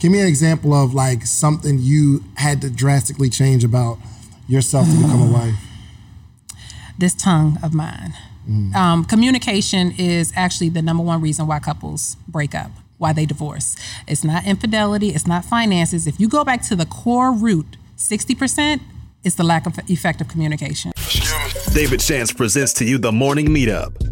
Give me an example of like something you had to drastically change about yourself to become a wife. This tongue of mine. Um, communication is actually the number one reason why couples break up, why they divorce. It's not infidelity, it's not finances. If you go back to the core root, 60% is the lack of effective communication. David Shands presents to you the morning meetup.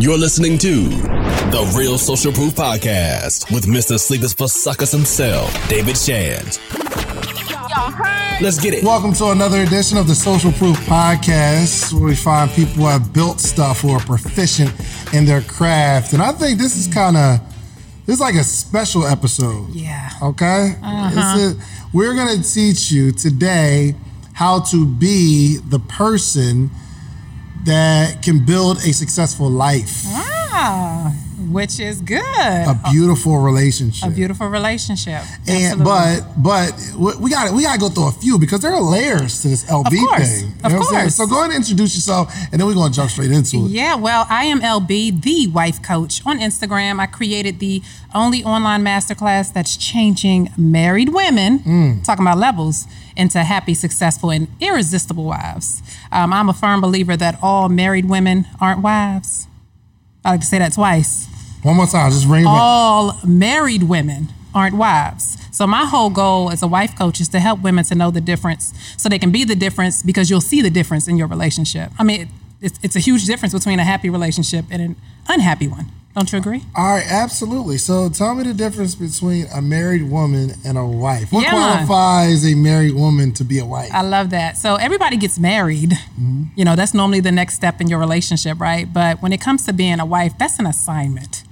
You're listening to The Real Social Proof Podcast with Mr. Sleepers for Suckers himself, David Shands. Let's get it. Welcome to another edition of the Social Proof Podcast, where we find people who have built stuff who are proficient in their craft. And I think this is kind of this is like a special episode. Yeah. Okay. This uh-huh. is- we're gonna teach you today how to be the person that can build a successful life, Ah, which is good. a beautiful relationship. A beautiful relationship. And Absolutely. but but we- got we got to go through a few because there are layers to this LB course, thing. You of know what I'm saying? So go ahead and introduce yourself, and then we're gonna jump straight into it. Yeah, well, I am LB, the wife coach on Instagram. I created the only online masterclass that's changing married women, Mm. talking about levels, into happy, successful, and irresistible wives. Um, I'm a firm believer that all married women aren't wives. I like to say that twice. One more time, just ring it back. All married women aren't wives. So my whole goal as a wife coach is to help women to know the difference, so they can be the difference because you'll see the difference in your relationship. I mean, it's, it's a huge difference between a happy relationship and an unhappy one. Don't you agree? All right, absolutely. So tell me the difference between a married woman and a wife. What Yeah, qualifies a married woman to be a wife? I love that. So everybody gets married. Mm-hmm. You know, that's normally the next step in your relationship, right? But when it comes to being a wife, that's an assignment.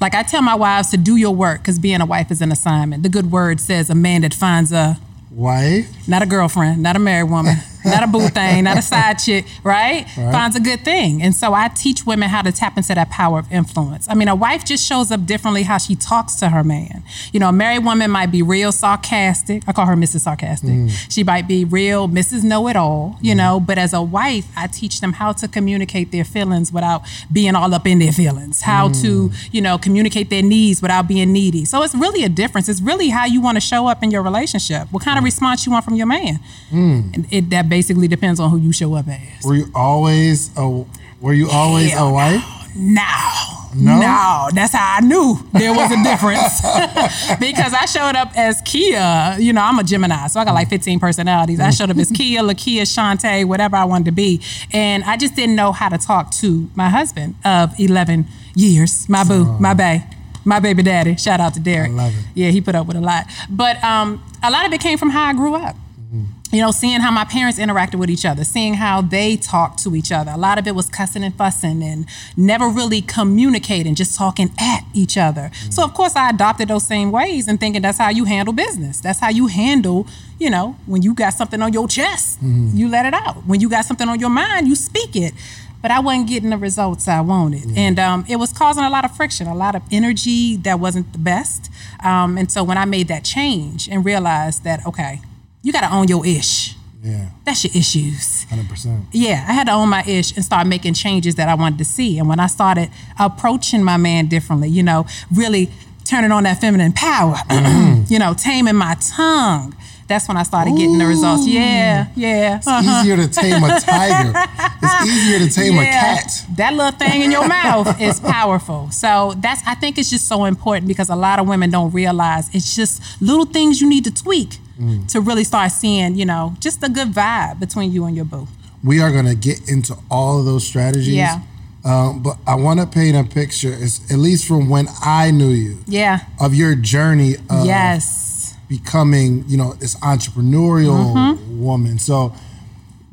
Like I tell my wives to do your work because being a wife is an assignment. The good word says a man that finds a wife. not a girlfriend, not a married woman, not a boo thing, not a side chick, right? Finds a good thing. And so I teach women how to tap into that power of influence. I mean, a wife just shows up differently how she talks to her man. You know, a married woman might be real sarcastic. I call her Mrs. Sarcastic. Mm. She might be real Mrs. Know It All, you mm. know, but as a wife, I teach them how to communicate their feelings without being all up in their feelings, how mm. to, you know, communicate their needs without being needy. So it's really a difference. It's really how you want to show up in your relationship, what kind of response you want from your man. And it, that basically depends on who you show up as. Were you always a Were you always Hell a wife? Now. No? No, that's how I knew there was a difference. because I showed up as Kia. You know, I'm a Gemini, so I got like 15 personalities. I showed up as Kia, Lakia, Shantae, whatever I wanted to be. And I just didn't know how to talk to my husband of 11 years, my boo, my bae. My baby daddy. Shout out to Derek. I love it. Yeah, he put up with a lot. But um, a lot of it came from how I grew up you know, seeing how my parents interacted with each other, seeing how they talked to each other. A lot of it was cussing and fussing and never really communicating, just talking at each other. So, of course, I adopted those same ways and thinking that's how you handle business. That's how you handle, you know, when you got something on your chest, you let it out. When you got something on your mind, you speak it. But I wasn't getting the results I wanted. And um, it was causing a lot of friction, a lot of energy that wasn't the best. Um, and so when I made that change and realized that, okay, you got to own your ish. Yeah, That's your issues. hundred percent. Yeah, I had to own my ish and start making changes that I wanted to see. And when I started approaching my man differently, you know, really turning on that feminine power, you know, taming my tongue, that's when I started getting the results. Yeah, yeah. uh-huh. Easier to tame a tiger. It's easier to tame a cat. That little thing in your mouth is powerful. So that's I think it's just so important because a lot of women don't realize it's just little things you need to tweak Mm. to really start seeing, you know, just a good vibe between you and your boo. we are going to get into all of those strategies. Yeah. Um, but I want to paint a picture, at least from when I knew you, Yeah. of your journey of yes. becoming, you know, this entrepreneurial Mm-hmm. woman. So,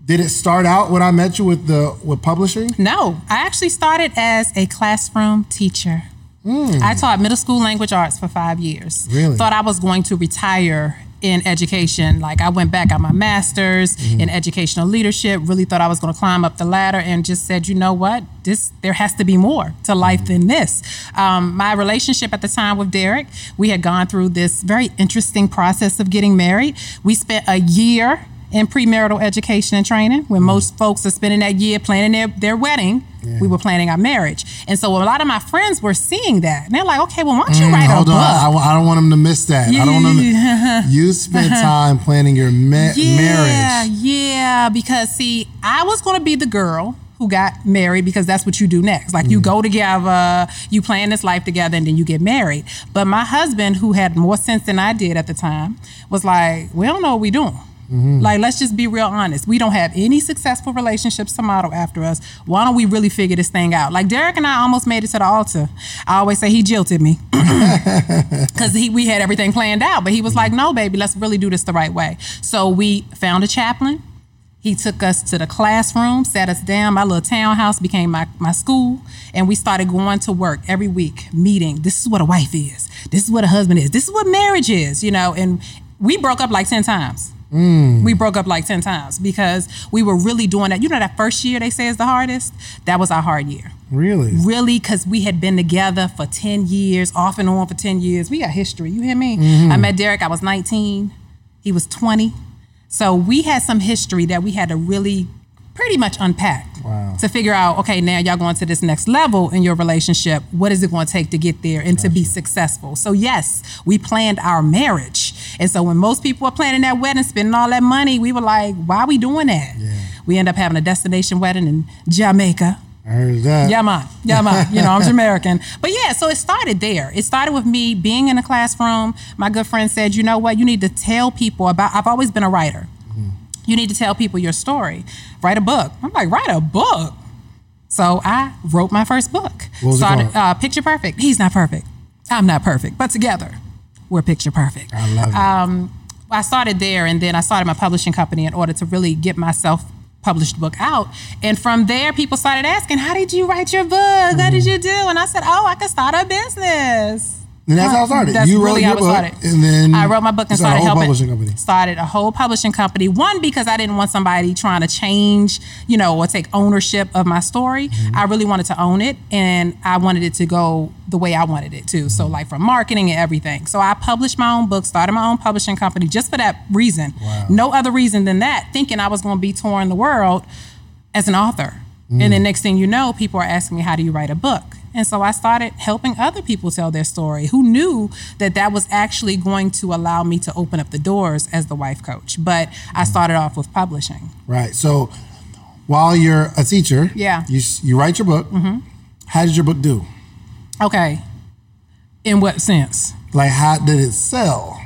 did it start out when I met you with the with publishing? No, I actually started as a classroom teacher. I taught middle school language arts for five years. Really? Thought I was going to retire in education. Like I went back, got my master's in educational leadership. Really thought I was going to climb up the ladder, and just said, you know what, this there has to be more to life than this. Um, my relationship at the time with Derek, we had gone through this very interesting process of getting married. We spent a year in premarital education and training when most folks are spending that year planning their, their wedding we were planning our marriage. And so a lot of my friends were seeing that. And they're like okay well why don't you write a Mm, Hold book? On, I, I don't want them to miss that. I don't want them. To, you spent time planning your ma- yeah, marriage. yeah because see i was going to be the girl who got married because that's what you do next. Like Mm. you go together you plan this life together and then you get married. But my husband who had more sense than i did at the time was like we don't know what we're doing Mm-hmm. Like, let's just be real honest. We don't have any successful relationships to model after us. Why don't we really figure this thing out? Like, Derek and I almost made it to the altar. I always say he jilted me because we had everything planned out. But he was like, no, baby, let's really do this the right way. So we found a chaplain. He took us to the classroom, sat us down. My little townhouse became my, my school, and we started going to work every week, meeting. This is what a wife is. This is what a husband is. This is what marriage is, you know. And we broke up like 10 times. We broke up like 10 times because we were really doing that. You know, that first year they say is the hardest? That was our hard year Really? really because we had been together for 10 years off and on for 10 years we got history you hear me Mm-hmm. i met derek i was 19 he was 20 so we had some history that we had to really pretty much unpack Wow. to figure out okay now y'all going to this next level in your relationship what is it going to take to get there and to be successful so yes we planned our marriage and so when most people are planning that wedding spending all that money we were like why are we doing that we end up having a destination wedding in jamaica I heard that. yeah, man. Yeah, man. You know, I'm Jamaican. But yeah, so it started there. It started with me being in a classroom. My good friend said, you know what? You need to tell people about, I've always been a writer. You need to tell people your story. Write a book. I'm like, write a book. So I wrote my first book. What was it Started, called? Uh, Picture Perfect. He's not perfect. I'm not perfect. But together, we're picture perfect. I love it. Um, I started there, and then I started my publishing company in order to really get myself published book out. And from there, people started asking, "How did you write your book? What Mm-hmm. did you do?" And I said, "Oh, I could start a business." And that's how I started. That's you wrote really your how it book, started. and then I wrote my book and started started a whole helping. publishing company. Started a whole publishing company. One because I didn't want somebody trying to change, you know, or take ownership of my story. Mm-hmm. I really wanted to own it, and I wanted it to go the way I wanted it to. So, like from marketing and everything. So I published my own book, started my own publishing company just for that reason. Wow. No other reason than that. Thinking I was going to be touring the world as an author. And Mm. then next thing you know, people are asking me, how do you write a book? And so I started helping other people tell their story who knew that that was actually going to allow me to open up the doors as the wife coach. But I Mm. started off with publishing. Right. So while you're a teacher, Yeah. you you write your book. Mm-hmm. How did your book do? Okay. In what sense? Like, how did it sell?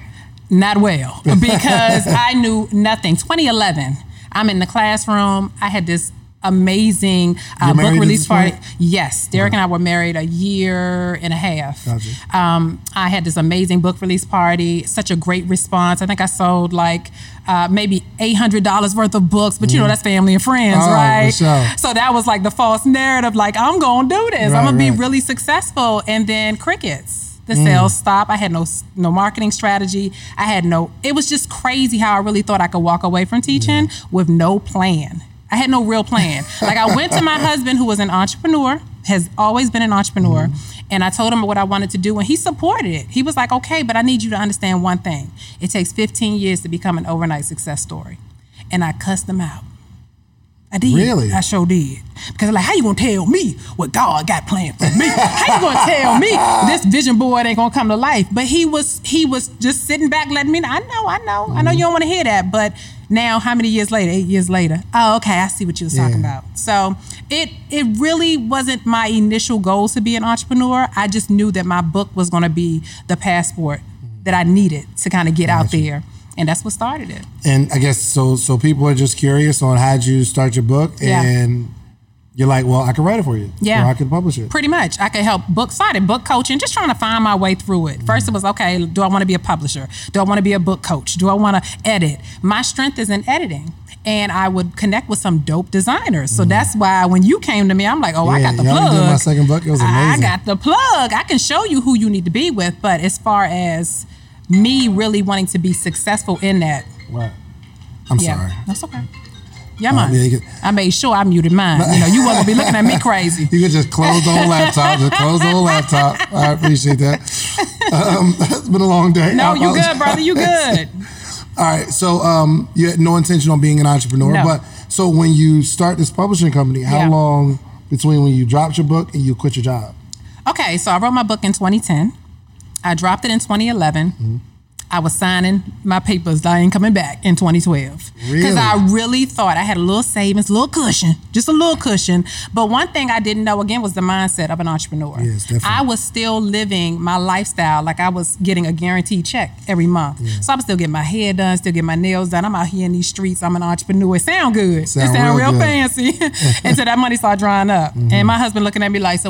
Not well, because I knew nothing. 2011, I'm in the classroom. I had this amazing uh, book release party. point? Yes, Derek and I were married a year and a half. Gotcha. Um, I had this amazing book release party. Such a great response. I think I sold like uh, maybe eight hundred dollars worth of books, but you know that's family and friends, Mm. Oh, right? sure. So that was like the false narrative. Like I'm gonna do this. Right, I'm gonna be really successful. And then crickets. The Mm. sales stopped. I had no no marketing strategy. I had no. It was just crazy how I really thought I could walk away from teaching with no plan. I had no real plan. like I went to my husband, who was an entrepreneur, has always been an entrepreneur, Mm-hmm. and I told him what I wanted to do, and he supported it. He was like, "Okay, but I need you to understand one thing. It takes 15 years to become an overnight success story," and I cussed him out. I did. Really? I sure did. Because like, how you gonna tell me what God got planned for me? how you gonna tell me this vision board ain't gonna come to life? But he was he was just sitting back letting me know. I know, I know, I know you don't want to hear that. But now, how many years later? Eight years later. Oh, okay, I see what you was talking about. So it it really wasn't my initial goal to be an entrepreneur. I just knew that my book was gonna be the passport that I needed to kind of get out there and that's what started it. And I guess so. So people are just curious on how'd you start your book, Yeah. and you're like, well, I can write it for you. Yeah. Or I can publish it. Pretty much. I could help book started book coaching, just trying to find my way through it. First it was okay, do I want to be a publisher? Do I want to be a book coach? Do I want to edit? My strength is in editing. And I would connect with some dope designers. So mm-hmm. that's why when you came to me, I'm like, oh, I got the plug. did my second book. It was amazing. I got the plug. I can show you who you need to be with. But as far as me really wanting to be successful in that, Right. I'm yeah, sorry. that's okay. Yeah, man. yeah, could- I made sure I muted mine. You know, you wasn't gonna be looking at me crazy. You could just close the whole laptop. Just close the whole laptop. I appreciate that. Um, it's been a long day. No, I you good, brother. You good. All right. So um, you had no intention on being an entrepreneur, No. but so when you start this publishing company, how Yeah. long between when you dropped your book and you quit your job? Okay, so I wrote my book in 2010. I dropped it in 2011. I was signing my papers. I ain't coming back in 2012 because Really? I really thought I had a little savings, a little cushion, just a little cushion. But one thing I didn't know again was the mindset of an entrepreneur. Yes, definitely. I was still living my lifestyle like I was getting a guaranteed check every month. So I'm still getting my hair done, still getting my nails done. I'm out here in these streets. I'm an entrepreneur. It sound good. Sound it sound real real, fancy until that money started drying up. Mm-hmm. And my husband looking at me like, so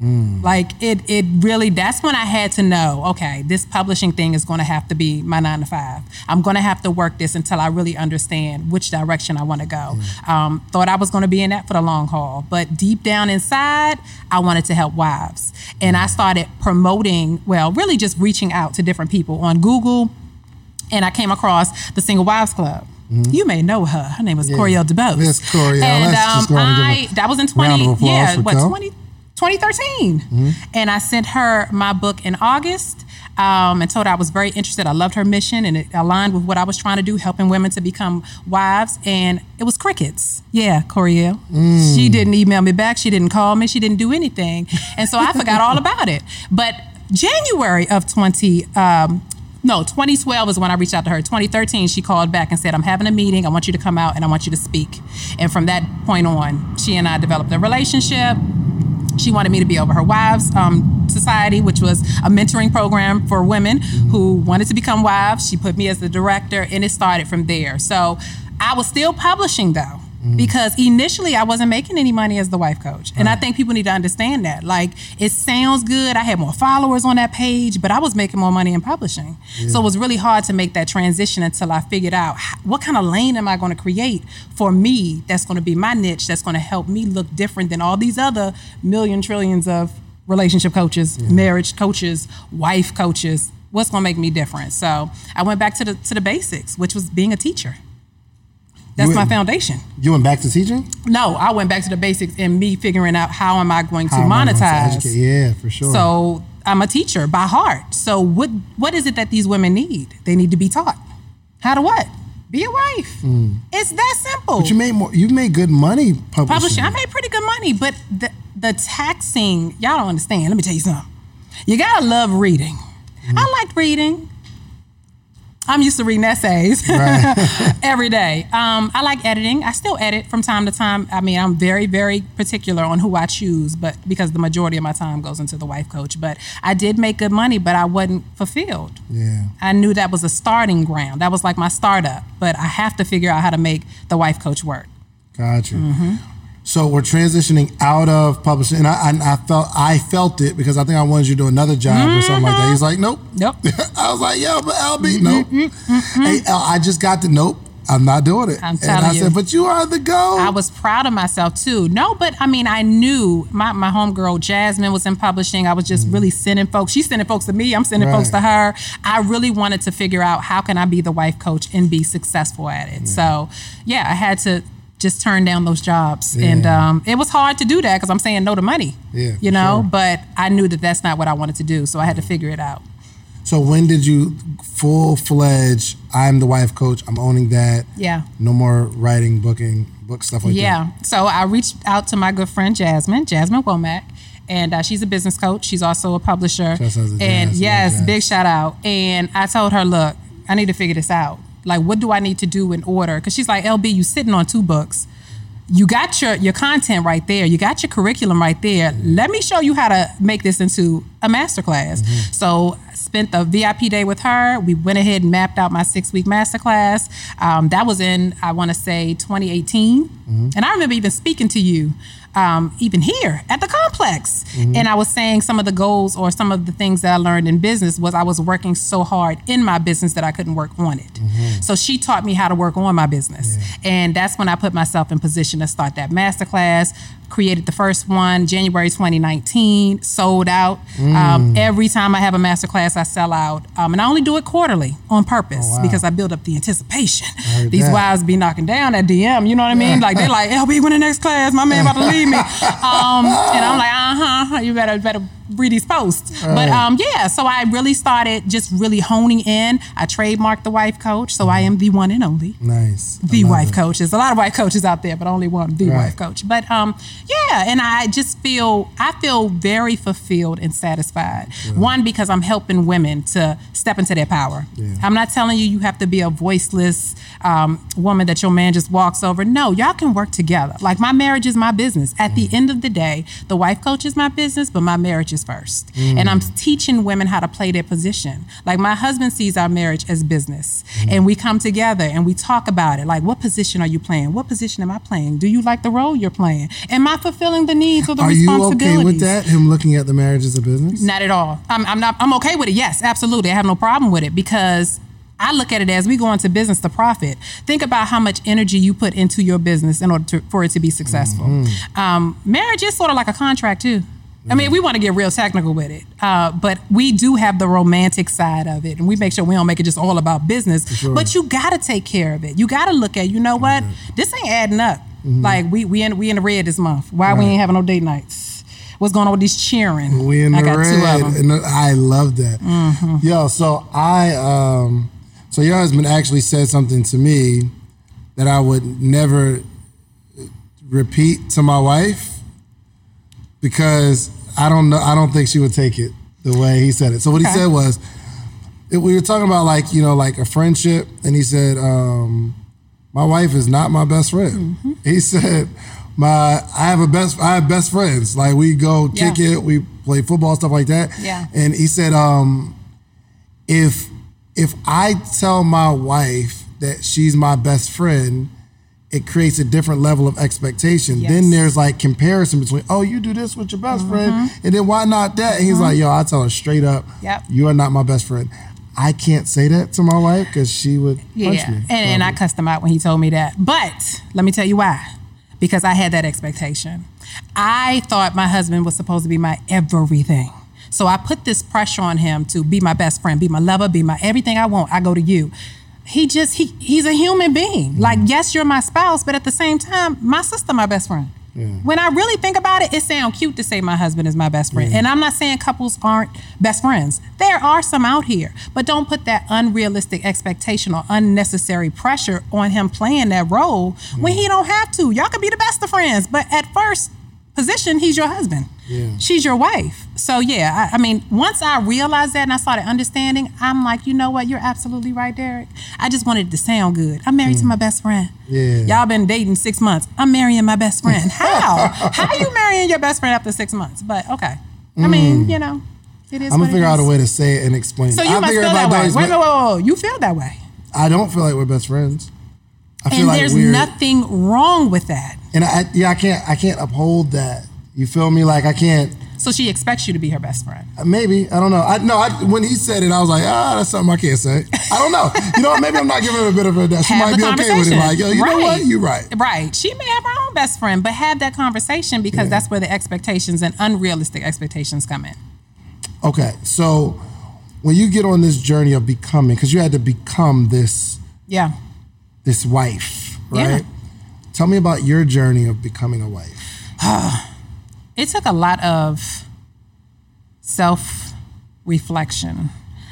Like it, it really. That's when I had to know. Okay, this publishing thing is going to have to be my nine to five. I'm going to have to work this until I really understand which direction I want to go. Um, thought I was going to be in that for the long haul, but deep down inside, I wanted to help wives, and I started promoting. Well, really just reaching out to different people on Google, and I came across the Single Wives Club. You may know her. Her name was Coriel DeBose. Yes, Coriel. And um, just go on and give I that was in round 20 yeah what 20 2013 and i sent her my book in august um, and told her i was very interested. I loved her mission and it aligned with what i was trying to do helping women to become wives and it was crickets. Yeah coriel. She didn't email me back. She didn't call me. She didn't do anything. And so i forgot all about it. But january of 20 um, no, 2012 is when I reached out to her. 2013, she called back and said, I'm having a meeting. I want you to come out and I want you to speak. And from that point on, she and I developed a relationship. She wanted me to be over her wives um, society, which was a mentoring program for women who wanted to become wives. She put me as the director, and it started from there. So I was still publishing though, because initially I wasn't making any money as the wife coach. And I think people need to understand that. Like, it sounds good. I had more followers on that page, but I was making more money in publishing. So it was really hard to make that transition until I figured out what kind of lane am I going to create for me that's going to be my niche, that's going to help me look different than all these other million trillions of relationship coaches, marriage coaches, wife coaches. What's going to make me different? So I went back to the to the basics, which was being a teacher. That's You my foundation. You went back to teaching? No, I went back to the basics and me figuring out how am I going to How am I going to monetize. Yeah, for sure. So I'm a teacher by heart. So what what is it that these women need? They need to be taught. How to what? be a wife. It's that simple. But you made more. You made good money publishing. publishing. I made pretty good money, but the the taxing, y'all don't understand. Let me tell you something. You gotta love reading. Mm-hmm. I liked reading. I'm used to reading essays every day. Um, I like editing. I still edit from time to time. I mean, I'm very, very particular on who I choose, but because the majority of my time goes into the wife coach. But I did make good money, but I wasn't fulfilled. Yeah. I knew that was a starting ground. That was like my startup. But I have to figure out how to make the wife coach work. Gotcha. Mm-hmm. So we're transitioning out of publishing, and I, I, I felt I felt it because I think I wanted you to do another job or something like that. He's like, nope. Nope. I was like, yeah, but LB, mm-hmm, nope. Mm-hmm, mm-hmm. Hey, L, I just got the nope. I'm not doing it. I'm and telling I you. said, but you are the go. I was proud of myself too. No, but I mean, I knew my, my homegirl Jasmine was in publishing. I was just really sending folks. She's sending folks to me. I'm sending folks to Mm-hmm. Her. I really wanted to figure out how can I be the wife coach and be successful at it. So yeah, I had to just turn down those jobs, and um, it was hard to do that because I'm saying no to money. Yeah, you know. sure. But I knew that that's not what I wanted to do, so I had to figure it out. so when did you full fledged? I'm the wife coach. I'm owning that. Yeah. No more writing, booking, book stuff like that. Yeah. So I reached out to my good friend Jasmine, Jasmine Womack, and uh, she's a business coach. She's also a publisher. Shouts out to and Jazz. yes, Jazz. big shout out. And I told her, look, I need to figure this out. Like, what do I need to do in order? Because she's like, LB, you sitting on two books. You got your your content right there. You got your curriculum right there. Let me show you how to make this into a masterclass. Mm-hmm. So I spent the VIP day with her. We went ahead and mapped out my six week masterclass. Um, that was in I want to say 2018, and I remember even speaking to you. Um, even here at the complex, and I was saying some of the goals or some of the things that I learned in business was I was working so hard in my business that I couldn't work on it. So she taught me how to work on my business, and that's when I put myself in position to start that masterclass. Created the first one January 2019, sold out. Um, every time I have a master class, I sell out, um, and I only do it quarterly on purpose wow. because I build up the anticipation. These that. wives be knocking down at DM, you know what I mean? Like they're like, LB, when the next class, my man about to leave me. Um, and I'm like, uh huh, you better better read these posts. But um, yeah, so I really started just really honing in. I trademarked the wife coach, so I am the one and only Nice. The wife it. coach. There's a lot of wife coaches out there, but only one, the Right. wife coach. But um, yeah, and I just feel I feel very fulfilled and satisfied. One because I'm helping women to step into their power. Yeah. I'm not telling you you have to be a voiceless um, woman that your man just walks over. No, y'all can work together. Like my marriage is my business. At the end of the day, the wife coach is my business, but my marriage is first. And I'm teaching women how to play their position. Like my husband sees our marriage as business, and we come together and we talk about it. Like, what position are you playing? What position am I playing? Do you like the role you're playing? Am I fulfilling the needs or the Are you okay with that? Him looking at the marriage as a business? Not at all. I'm, I'm not. I'm okay with it. Yes, absolutely. I have no problem with it because I look at it as we go into business to profit. Think about how much energy you put into your business in order to, for it to be successful. Mm-hmm. Um, marriage is sort of like a contract too. I mean, we want to get real technical with it, uh, but we do have the romantic side of it, and we make sure we don't make it just all about business. sure. But you got to take care of it. You got to look at, you know what, this ain't adding up. Like we we in we in the red this month. Why we Mm-hmm. Ain't having no date nights? What's going on with these cheering? We in I the got two of them. and I love that. Yo, so I, um, so your husband actually said something to me that I would never repeat to my wife because I don't know. I don't think she would take it the way he said it. So what Okay. he said was, it, we were talking about like you know like a friendship, and he said, um, "My wife is not my best friend." Mm-hmm. He said, "My I have a best I have best friends. Like we go Yeah. kick it, we play football, stuff like that." Yeah. And he said, um, "If if I tell my wife that she's my best friend." It creates a different level of expectation. Yes. Then there's like comparison between, oh, you do this with your best friend, and then why not that? And he's like, yo, I tell her straight up, Mm-hmm. Yep. you are not my best friend. I can't say that to my wife because she would punch Yeah, me. and, and I cussed him out when he told me that. But let me tell you why. Because I had that expectation. I thought my husband was supposed to be my everything. So I put this pressure on him to be my best friend, be my lover, be my everything I want. I go to you. He just he he's a human being. Like mm-hmm. yes, you're my spouse, but at the same time, my sister, my best friend. Mm. When I really think about it, it sounds cute to say my husband is my best friend. Mm. And I'm not saying couples aren't best friends. There are some out here, but don't put that unrealistic expectation or unnecessary pressure on him playing that role when mm. he don't have to. Y'all could be the best of friends, but at first position, he's your husband. Yeah. She's your wife. So yeah, I, I mean, once I realized that and I started understanding, I'm like, you know what? You're absolutely right, Derek. I just wanted it to sound good. I'm married to mm. my best friend. Yeah. Y'all been dating six months. I'm marrying my best friend. How? How are you marrying your best friend after six months? But okay. I mean, mm. you know, it is. I'm gonna figure out a way to say it and explain. So it. you I must feel that way. Wait, wait, wait, wait. You feel that way. I don't feel like we're best friends. I feel And like there's we're, nothing wrong with that. and I yeah I can't I can't uphold that. You feel me? Like I can't. So she expects you to be her best friend. Maybe I don't know. I no. I, when he said it, I was like, ah, that's something I can't say. I don't know. You know, maybe I'm not giving her a bit of a. That she have might be okay with it. Like, yo, you know what? You're right. Right. She may have her own best friend, but have that conversation because that's where the expectations and unrealistic expectations come in. Okay, so when you get on this journey of becoming, because you had to become this Yeah. this wife, Yeah. right? Tell me about your journey of becoming a wife. It took a lot of self reflection.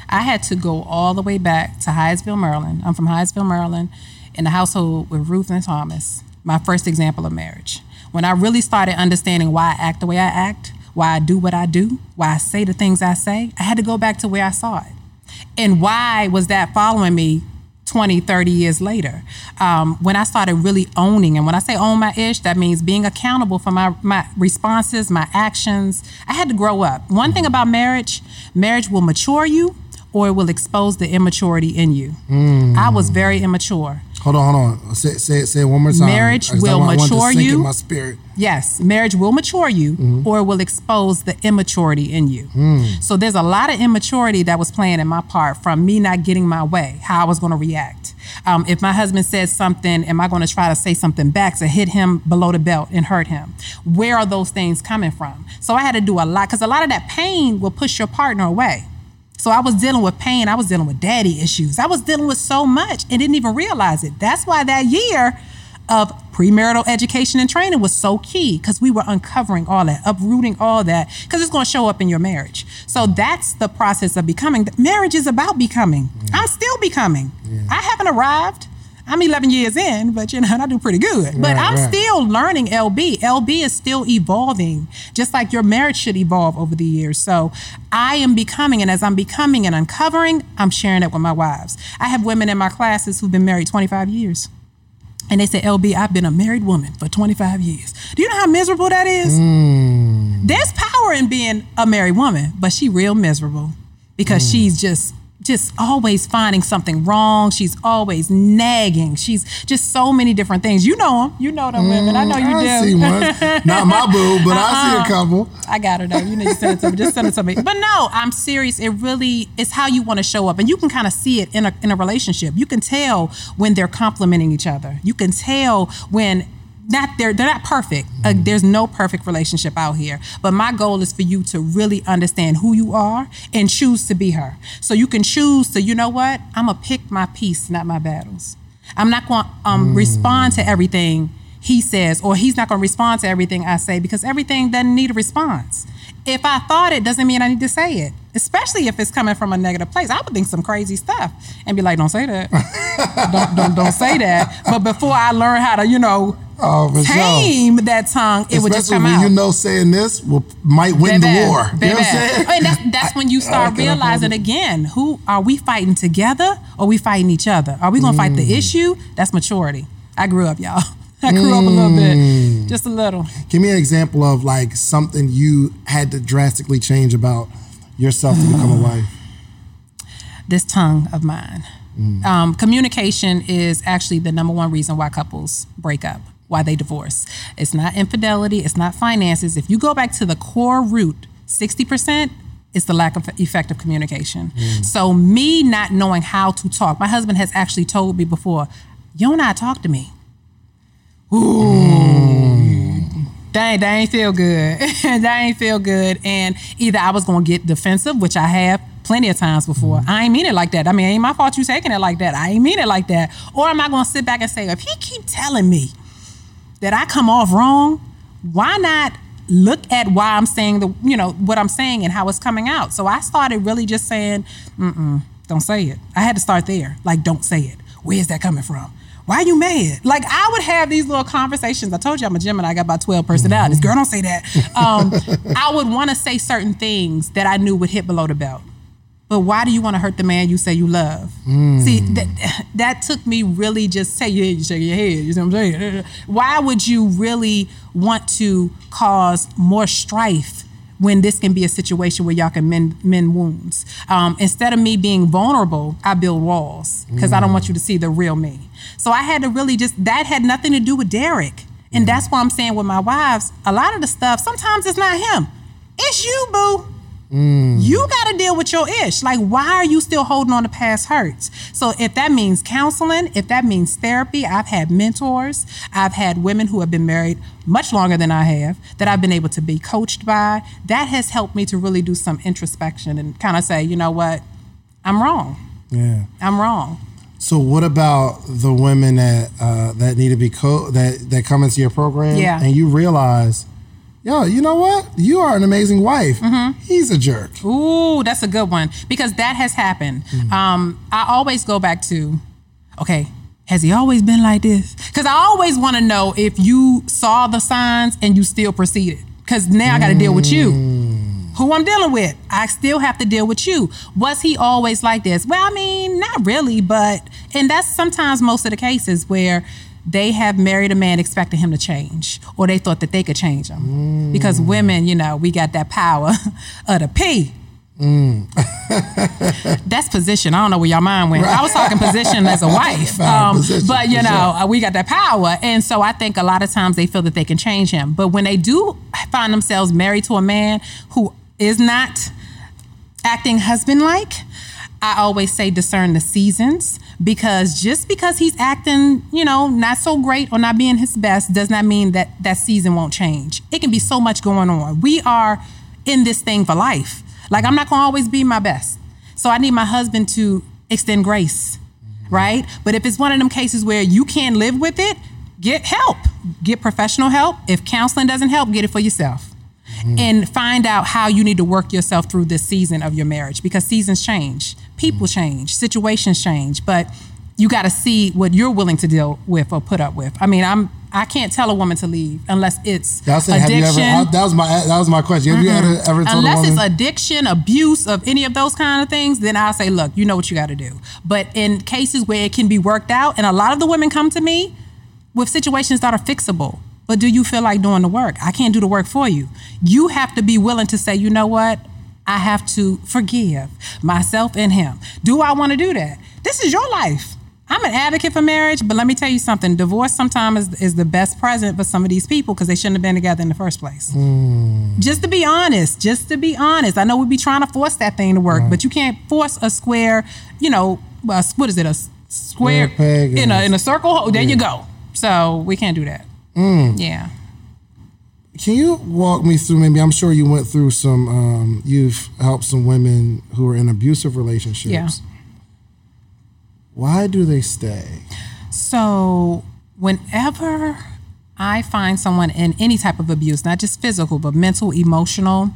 I had to go all the way back to Hyattsville, Maryland. I'm from Hyattsville, Maryland, in the household with Ruth and Thomas, my first example of marriage. When I really started understanding why I act the way I act, why I do what I do, why I say the things I say, I had to go back to where I saw it. And why was that following me 20, 30 years later? Um, when I started really owning, and when I say own my ish, that means being accountable for my, my responses, my actions. I had to grow up. One thing about marriage, marriage will mature you or it will expose the immaturity in you. I was very immature. Hold on, hold on. Say, say, it- say it one more time. Marriage I I will I to mature you. my spirit. Yes, marriage will mature you Mm-hmm. or will expose the immaturity in you. Mm. So there's a lot of immaturity that was playing in my part from me not getting my way, how I was going to react. Um, if my husband says something, am I going to try to say something back to hit him below the belt and hurt him? Where are those things coming from? So I had to do a lot because a lot of that pain will push your partner away. So I was dealing with pain. I was dealing with daddy issues. I was dealing with so much and didn't even realize it. That's why that year of premarital education and training was so key because we were uncovering all that, uprooting all that, because it's going to show up in your marriage. So that's the process of becoming. Marriage is about becoming. Mm. I'm still becoming. I haven't arrived. I'm 11 years in, but you know, I do pretty good. But Right, I'm right. still learning LB. LB is still evolving, just like your marriage should evolve over the years. So I am becoming, and as I'm becoming and uncovering, I'm sharing it with my wives. I have women in my classes who've been married 25 years. And they say, LB, I've been a married woman for 25 years. Do you know how miserable that is? Hmm. There's power in being a married woman, but she real miserable because hmm. she's just just always finding something wrong. She's always nagging. She's just so many different things. You know them. You know them women. I know you mm, I do. see one. Not my boo, but I see a uh-uh. couple. I got her though. You need to send it to me. Just send it to me. But no, I'm serious. It really is how you want to show up, and you can kind of see it in a in a relationship. You can tell when they're complimenting each other. You can tell when not they're they're not perfect. Uh, there's no perfect relationship out here. But my goal is for you to really understand who you are and choose to be her. So you can choose to, you know what? I'm gonna pick my peace, not my battles. I'm not going to um, respond to everything he says, or he's not going to respond to everything I say because everything doesn't need a response. If I thought it, doesn't mean I need to say it, especially if it's coming from a negative place. I would think some crazy stuff and be like, "Don't say that, don't, don't don't say that." But before I learn how to, you know, Oh, for sure. tame that tongue, it would just come when out. you know saying this will might win the war. You know what I'm saying? And that's, that's when you start I realizing again, who are we fighting together or are we fighting each other? Are we gonna fight Mm. the issue? That's maturity. I grew up, y'all. I grew up a little Mm. bit, just a little. Give me an example of like something you had to drastically change about yourself to become a wife. This tongue of mine. Um, communication is actually the number one reason why couples break up, why they divorce. It's not infidelity, it's not finances. If you go back to the core root, 60%, is the lack of effective communication. Mm. So, me not knowing how to talk, my husband has actually told me before, you how to talk to me. Mm. Ooh. That, that ain't feel good. that ain't feel good. And either I was gonna get defensive, which I have plenty of times before. Mm. I ain't mean it like that. I mean, it ain't my fault you taking it like that. I ain't mean it like that. Or am I gonna sit back and say, if he keep telling me that I come off wrong, why not look at why I'm saying the, you know, what I'm saying and how it's coming out. So I started really just saying, mm-mm, don't say it. I had to start there. Like, don't say it. Where's that coming from? Why are you mad? Like I would have these little conversations. I told you I'm a Gemini. I got about 12 personalities. Girl, don't say that. Um, I would want to say certain things that I knew would hit below the belt. But why do you want to hurt the man you say you love? See, that that took me really just say yeah, you shake your head. You know what I'm saying? Why would you really want to cause more strife when this can be a situation where y'all can mend, mend wounds? Um, instead of me being vulnerable, I build walls because I don't want you to see the real me. So I had to really just that had nothing to do with Derek, and that's why I'm saying with my wives, a lot of the stuff sometimes it's not him, it's you, boo. You got to deal with your ish. Like, why are you still holding on to past hurts? So, if that means counseling, if that means therapy, I've had mentors. I've had women who have been married much longer than I have that I've been able to be coached by. That has helped me to really do some introspection and kind of say, you know what? I'm wrong. Yeah. I'm wrong. So what about the women that uh, that need to be co- that that come into your program Yeah. and you realize, yo, you know what? You are an amazing wife. Mm-hmm. He's a jerk. Ooh, that's a good one because that has happened. Um, I always go back to, okay, has he always been like this? Because I always want to know if you saw the signs and you still proceeded. Because now I got to deal with you. Who I'm dealing with, I still have to deal with you. Was he always like this? Well, I mean, not really, but and that's sometimes most of the cases where they have married a man expecting him to change, or they thought that they could change him. Because women, you know, we got that power of the P. That's position. I don't know where your mind went. I was talking position as a wife, um, position, but you know, sure. we got that power, and so I think a lot of times they feel that they can change him. But when they do find themselves married to a man who is not acting husband like, I always say discern the seasons because just because he's acting, you know, not so great or not being his best does not mean that that season won't change. It can be so much going on. We are in this thing for life. Like I'm not going to always be my best. So I need my husband to extend grace, mm-hmm. right? But if it's one of them cases where you can't live with it, get help. Get professional help. If counseling doesn't help, get it for yourself mm-hmm. and find out how you need to work yourself through this season of your marriage because seasons change, people change, situations change, but you got to see what you're willing to deal with or put up with. I mean, I'm I can't tell a woman to leave unless it's That's it. Have you addiction. ever? I, that was my that was my question. Have you ever, ever told a Unless it's addiction, abuse of any of those kind of things, then I'll say, look, you know what you got to do. But in cases where it can be worked out, and a lot of the women come to me with situations that are fixable. But do you feel like doing the work? I can't do the work for you. You have to be willing to say, you know what? I have to forgive myself and him. Do I want to do that? This is your life. I'm an advocate for marriage, but let me tell you something. Divorce sometimes is, is the best present for some of these people because they shouldn't have been together in the first place. Just to be honest, just to be honest. I know we'd be trying to force that thing to work, but you can't force a square, you know, uh, what is it, a square, Square in a, a- in a circle? Oh, there you go. So we can't do that. Yeah. Can you walk me through? Maybe I'm sure you went through some. Um, you've helped some women who are in abusive relationships. Yeah. Why do they stay? So, whenever I find someone in any type of abuse, not just physical, but mental, emotional,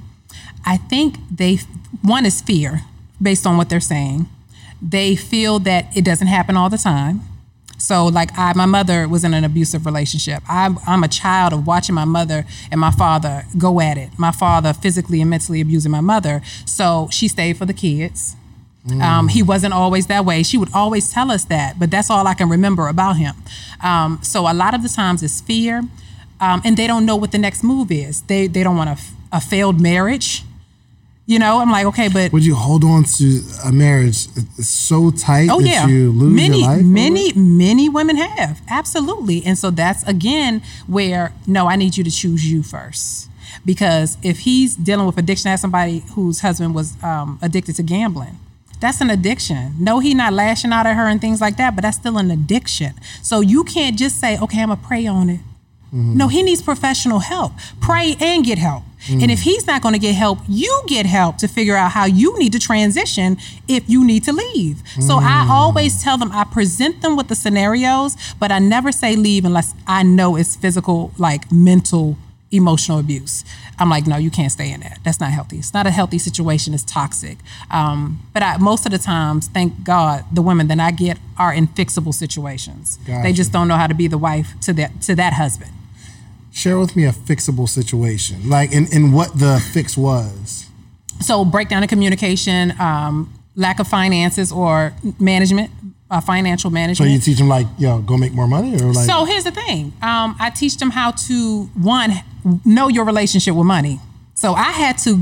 I think they, one is fear based on what they're saying. They feel that it doesn't happen all the time. So, like, I, my mother was in an abusive relationship. I'm, I'm a child of watching my mother and my father go at it. My father physically and mentally abusing my mother. So, she stayed for the kids. Um, he wasn't always that way. She would always tell us that, but that's all I can remember about him. Um, so a lot of the times it's fear, um, and they don't know what the next move is. They they don't want a, a failed marriage. You know, I'm like, okay, but Would you hold on to a marriage so tight oh that yeah, you lose many your life? many many women have absolutely, and so that's again where no, I need you to choose you first. Because if he's dealing with addiction, as somebody whose husband was um, addicted to gambling, that's an addiction. No, he not lashing out at her and things like that, but that's still an addiction. So you can't just say, okay, I'm gonna pray on it. No, he needs professional help. Pray and get help. And if he's not going to get help, you get help to figure out how you need to transition if you need to leave. So I always tell them, I present them with the scenarios, but I never say leave unless I know it's physical, like mental emotional abuse. I'm like, no, you can't stay in that. That's not healthy. It's not a healthy situation. It's toxic. Um, but I, most of the times, thank God, the women that I get are in fixable situations. Gotcha. They just don't know how to be the wife to that to that husband. Share with me a fixable situation, like in, in what the fix was. So breakdown of communication, um, lack of finances or management, uh, financial management. So you teach them like, yo, go make more money, or like, So here's the thing. Um, I teach them how to one know your relationship with money. So I had to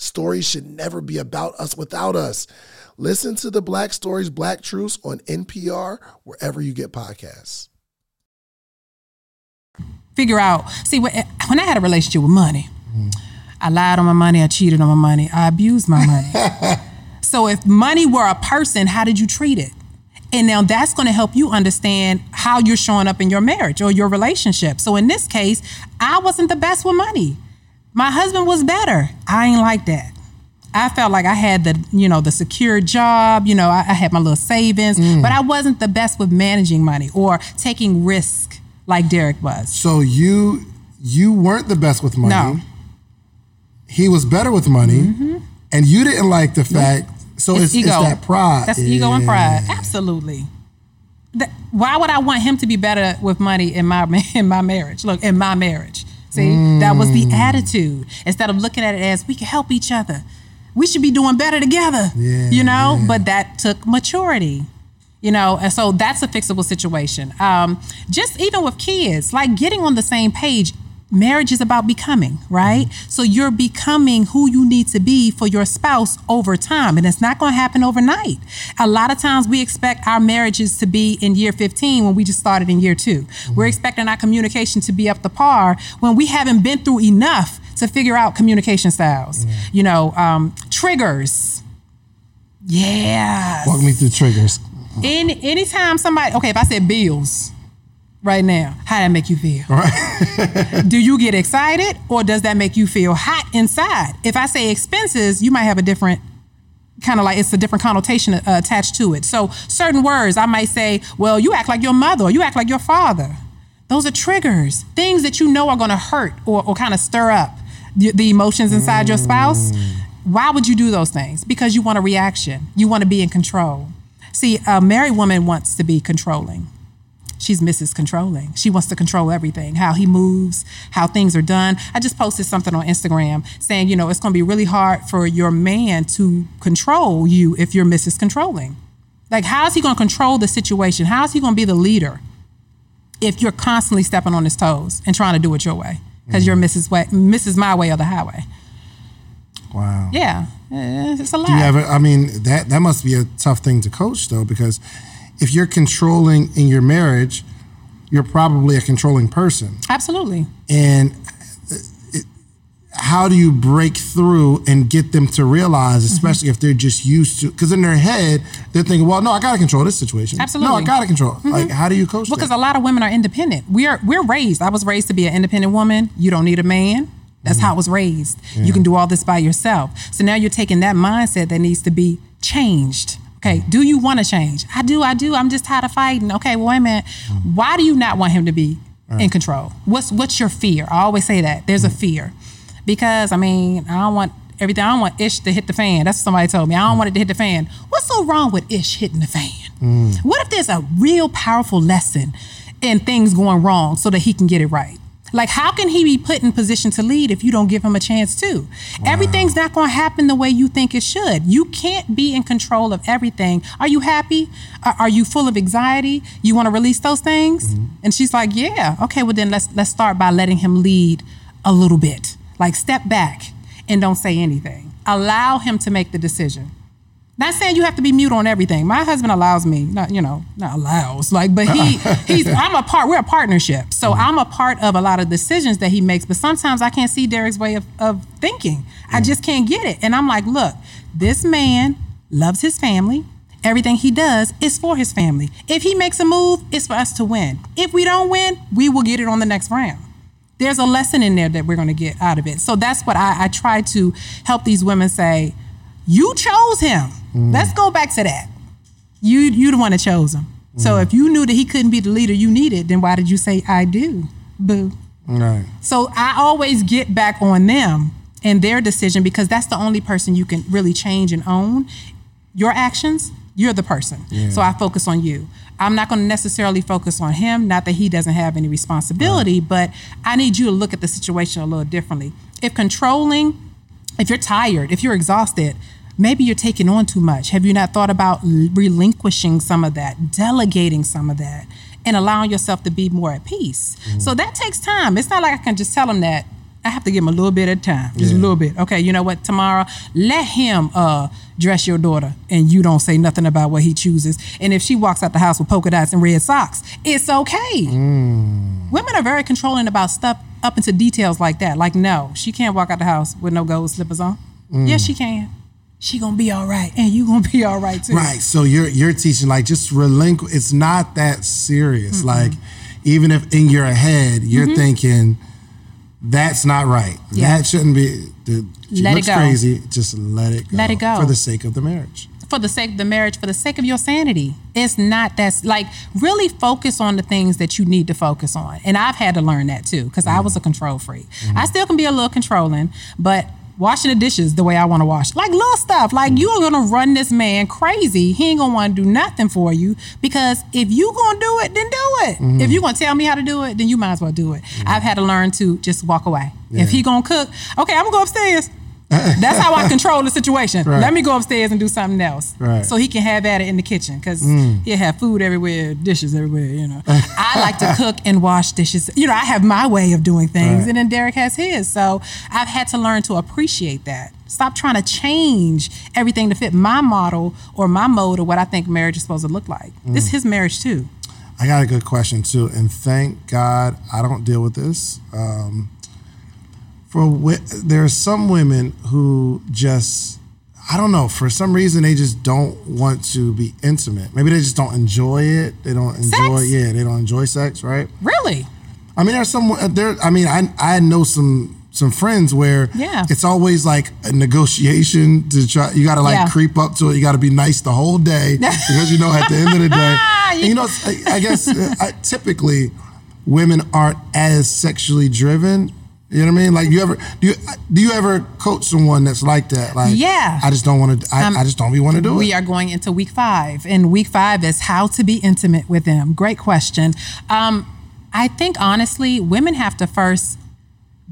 Stories should never be about us without us. Listen to the Black Stories, Black Truths on NPR, wherever you get podcasts. figure out. See, when, when I had a relationship with money, I lied on my money, I cheated on my money, I abused my money. so if money were a person, how did you treat it? And now that's going to help you understand how you're showing up in your marriage or your relationship. So in this case, I wasn't the best with money. My husband was better. I ain't like that. I felt like I had the, you know, the secure job, you know, I, I had my little savings, mm. but I wasn't the best with managing money or taking risk like Derek was. so you you weren't the best with money. No. He was better with money, mm-hmm. and you didn't like the fact. So it's, it's, that pride. That's ego and pride. Absolutely. That- why would I want him to be better with money in my in my marriage? Look, in my marriage. See, that was the attitude. Instead of looking at it as we can help each other, we should be doing better together. Yeah, you know, yeah. but that took maturity. You know, and so that's a fixable situation. Um, just even with kids, like getting on the same page. Marriage is about becoming, right? So you're becoming who you need to be for your spouse over time, and it's not going to happen overnight. A lot of times we expect our marriages to be in year 15 when we just started in year 2 we We're expecting our communication to be up to par when we haven't been through enough to figure out communication styles. You know, um, triggers. Yeah. Walk me through triggers. Any anytime somebody okay, if I said bills right now, how that make you feel? Right. Do you get excited or does that make you feel hot inside? If I say expenses, you might have a different kind of like it's a different connotation uh, attached to it. So certain words, I might say, "Well, you act like your mother," or "You act like your father." Those are triggers, things that you know are going to hurt or, or kind of stir up the, the emotions inside your spouse. Why would you do those things? Because you want a reaction. You want to be in control. See, a married woman wants to be controlling she's Mrs. Controlling. She wants to control everything, how he moves, how things are done. I just posted something on Instagram saying, you know, it's going to be really hard for your man to control you if you're Mrs. Controlling. Like, how is he going to control the situation? How is he going to be the leader if you're constantly stepping on his toes and trying to do it your way? Because you're Mrs. Way, Mrs. My Way or the highway. Wow. Yeah, eh, it's a lot. Do you ever? I mean, that that must be a tough thing to coach, though, because if you're controlling in your marriage, you're probably a controlling person. Absolutely. And uh, it, how do you break through and get them to realize, mm-hmm. especially if they're just used to, because in their head they're thinking, well, no, I got to control this situation. Absolutely. No, I got to control. Mm-hmm. Like, how do you coach? Because that? a lot of women are independent. We are we're raised. I was raised to be an independent woman. You don't need a man. That's mm-hmm. how I was raised. You can do all this by yourself. So now you're taking that mindset that needs to be changed. Okay, do you want to change? I do, I do. I'm just tired of fighting. Okay, well, wait a minute. Why do you not want him to be in control? What's what's your fear? I always say that. There's a mm. fear. Because I mean, I don't want everything. I don't want Ish to hit the fan. That's what somebody told me. I don't mm. want it to hit the fan. What's so wrong with Ish hitting the fan? Mm. What if there's a real powerful lesson in things going wrong so that he can get it right? Like, how can he be put in position to lead if you don't give him a chance to? Everything's not going to happen the way you think it should. You can't be in control of everything. Are you happy? Are, are you full of anxiety? You want to release those things? Mm-hmm. And she's like, Yeah. Okay. Well, then let's let's start by letting him lead a little bit. Like, step back and don't say anything. Allow him to make the decision. Not saying you have to be mute on everything. My husband allows me, not you know, not allows, like, but he uh-uh. he's I'm a part. We're a partnership, so mm-hmm. I'm a part of a lot of decisions that he makes. But sometimes I can't see Derek's way of, of thinking. I mm-hmm. just can't get it, and I'm like, look, this man loves his family. Everything he does is for his family. If he makes a move, it's for us to win. If we don't win, we will get it on the next round there's a lesson in there that we're going to get out of it. So that's what I, I try to help these women say. You chose him. Mm-hmm. Let's go back to that. You you the one that chose him. So mm-hmm. if you knew that he couldn't be the leader you needed, then why did you say I do? Boo. right. So I always get back on them and their decision because that's the only person you can really change and own. Your actions, you're the person. So I focus on you. I'm not going to necessarily focus on him, not that he doesn't have any responsibility, but I need you to look at the situation a little differently. If controlling, if you're tired, if you're exhausted, maybe you're taking on too much. Have you not thought about relinquishing some of that, delegating some of that, and allowing yourself to be more at peace? Mm-hmm. So that takes time. It's not like I can just tell him that. I have to give him a little bit of time, just a little bit. Okay, you know what? Tomorrow, let him uh, dress your daughter, and you don't say nothing about what he chooses. And if she walks out the house with polka dots and red socks, it's okay. Mm. Women are very controlling about stuff up into details like that. Like, no, she can't walk out the house with no gold slippers on. Yes, mm. she can. She gonna be all right, and you gonna be all right too. Right. So you're you're teaching like just relinquish. It's not that serious. Mm-hmm. Like even if in your head you're thinking that's not right. Yeah. That shouldn't be. The, she Let it looks go. crazy. Just let it go. Let it go. for the sake of the marriage. for the sake of the marriage, for the sake of your sanity. It's not that's like really focus on the things that you need to focus on. And I've had to learn that too, because I was a control freak. I still can be a little controlling, but washing the dishes the way I want to wash, like little stuff, like you are gonna run this man crazy. He ain't gonna want to do nothing for you because if you gonna do it, then do it. Mm-hmm. If you gonna tell me how to do it, then you might as well do it. Mm-hmm. I've had to learn to just walk away. If he gonna cook, okay, I'm gonna go upstairs. That's how I control the situation. Right. Let me go upstairs and do something else. Right. So he can have at it in the kitchen because he'll have food everywhere, dishes everywhere, you know. I like to cook and wash dishes. You know, I have my way of doing things, Right. and then Derek has his. So I've had to learn to appreciate that. Stop trying to change everything to fit my model or my mode of what I think marriage is supposed to look like. This is his marriage too. I got a good question too, and thank God I don't deal with this. Um, for wi- there are some women who just I don't know for some reason they just don't want to be intimate. Maybe they just don't enjoy it. They don't enjoy Sex? yeah they don't enjoy sex, right? Really? I mean, there's some there. I mean, I I know some some friends where Yeah. it's always like a negotiation to try. You got to like Yeah. creep up to it. You got to be nice the whole day because you know at the end of the day, and you know, I, I guess uh, I, typically women aren't as sexually driven. You know what I mean? Like you ever do you do you ever coach someone that's like that? Like Yeah. I just don't want to. I, Um, I just don't want to do we it. We are going into week five, and week five is how to be intimate with them. Great question. Um, I think honestly, women have to first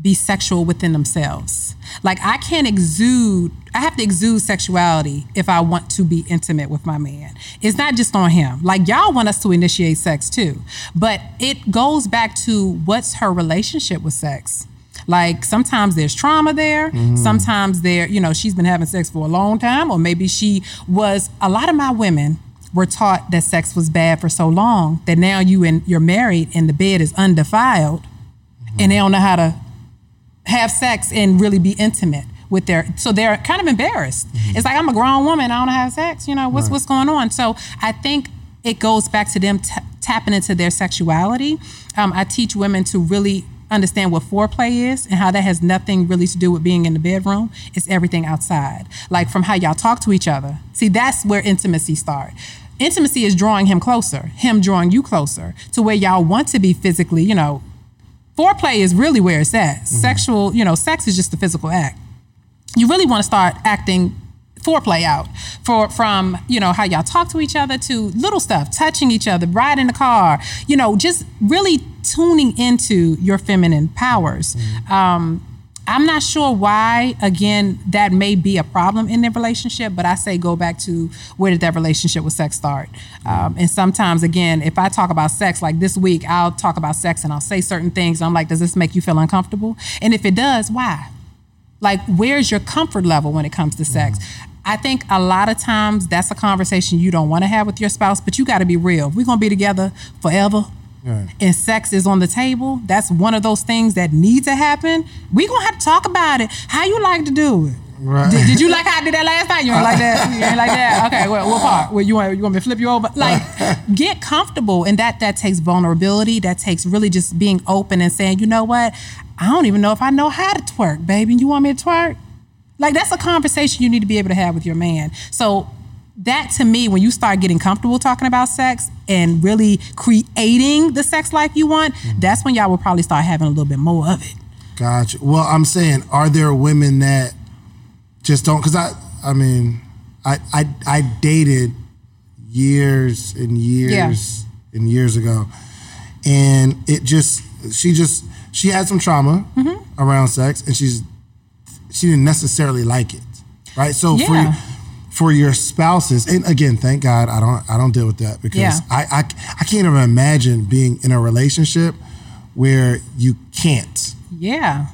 be sexual within themselves. Like I can't exude, I have to exude sexuality if I want to be intimate with my man. It's not just on him. Like y'all want us to initiate sex too, but it goes back to what's her relationship with sex. Like sometimes there's trauma there. Mm-hmm. Sometimes there, you know, she's been having sex for a long time, or maybe she was. A lot of my women were taught that sex was bad for so long that now you and you're married and the bed is undefiled, mm-hmm. and they don't know how to have sex and really be intimate with their so they're kind of embarrassed. Mm-hmm. It's like I'm a grown woman, I don't have sex. You know what's what's going on? So I think it goes back to them t- tapping into their sexuality. Um, I teach women to really understand what foreplay is and how that has nothing really to do with being in the bedroom. It's everything outside, like from how y'all talk to each other. See, that's where intimacy starts. Intimacy is drawing him closer, him drawing you closer to where y'all want to be physically. You know, foreplay is really where it's at. Mm-hmm. Sexual, you know, sex is just the physical act you really want to start acting foreplay out for from you know how y'all talk to each other to little stuff touching each other riding the car you know just really tuning into your feminine powers. Um, i'm not sure why again that may be a problem in their relationship but i say go back to where did that relationship with sex start. Um, and sometimes again if i talk about sex like this week i'll talk about sex and i'll say certain things i'm like does this make you feel uncomfortable? And if it does why? Like, where's your comfort level when it comes to sex? I think a lot of times that's a conversation you don't want to have with your spouse, but you got to be real. If we're going to be together forever and sex is on the table, that's one of those things that need to happen. We're going to have to talk about it. How you like to do it? Right. Did, did you like how I did that last night? You ain't like that. You ain't like that. Okay. Well, what part? Well, you want you want me to flip you over? Like, get comfortable, and that that takes vulnerability. That takes really just being open and saying, you know what? I don't even know if I know how to twerk, baby. You want me to twerk? Like that's a conversation you need to be able to have with your man. So that to me, when you start getting comfortable talking about sex and really creating the sex life you want, that's when y'all will probably start having a little bit more of it. Gotcha. Well, I'm saying, are there women that just don't? Because I, I mean, I, I, I dated years and years and years ago, and it just, she just, she had some trauma Mm-hmm. around sex, and she's, she didn't necessarily like it, right? So Yeah. for for your spouses, and again, thank God I don't, I don't deal with that because Yeah. I, I, I can't even imagine being in a relationship where you can't. Yeah.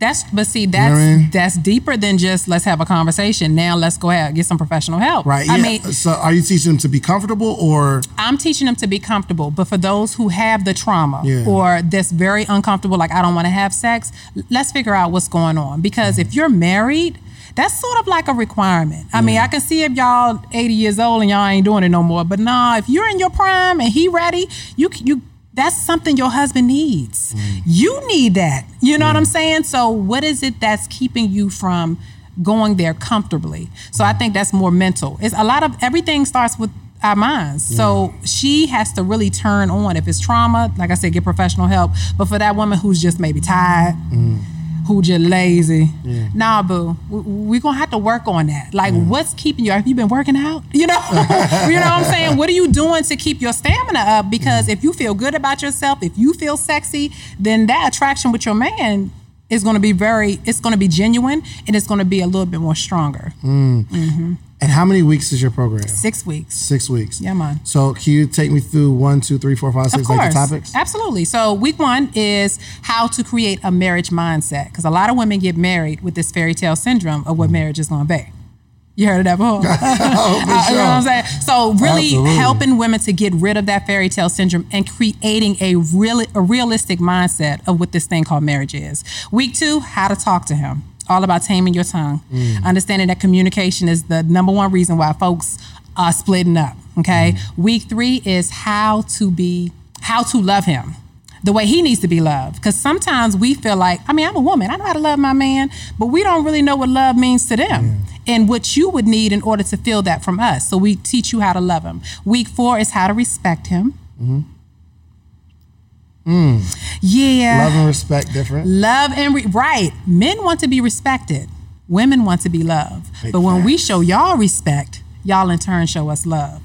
That's but see know that's what I mean? that's deeper than just let's have a conversation. Now let's go ahead get some professional help. Right. I yeah. mean, so are you teaching them to be comfortable or I'm teaching them to be comfortable, but for those who have the trauma Yeah. or that's very uncomfortable, like I don't want to have sex, let's figure out what's going on. Because Mm-hmm. if you're married, that's sort of like a requirement. I mean, I can see if y'all 80 years old and y'all ain't doing it no more, but nah, if you're in your prime and he ready, you you that's something your husband needs. Mm. You need that. You know what I'm saying? So what is it that's keeping you from going there comfortably? So I think that's more mental. It's a lot of everything starts with our minds. So she has to really turn on. If it's trauma, like I said, get professional help. But for that woman who's just maybe tired, who just lazy, nah, boo, we, we gonna have to work on that. Like, what's keeping you? Have you been working out? You know, you know what I'm saying. What are you doing to keep your stamina up? Because if you feel good about yourself, if you feel sexy, then that attraction with your man is to be very. It's to be genuine, and it's to be a little bit more stronger. Mm. Mm-hmm. And how many weeks is your program? Six weeks. Six weeks. Yeah, man. So can you take me through one, two, three, four, five, six, Of like the topics? Absolutely. So, week one is how to create a marriage mindset. Because a lot of women get married with this fairy tale syndrome of what Mm. marriage is going to be. You heard of that before? Oh, Uh, You know what I'm sure. saying? So, really Absolutely. helping women to get rid of that fairy tale syndrome and creating a real, a realistic mindset of what this thing called marriage is. Week two, how to talk to him. All about taming your tongue. Mm. Understanding that communication is the number one reason why folks are splitting up. Okay. Mm. Week three is how to be, how to love him the way he needs to be loved. Because sometimes we feel like, I mean, I'm a woman, I know how to love my man, but we don't really know what love means to them and what you would need in order to feel that from us. So we teach you how to love him. Week four is how to respect him. Mm. Yeah. Love and respect different. Love and re- right. Men want to be respected. Women want to be loved. Big but when we show y'all respect, y'all in turn show us love.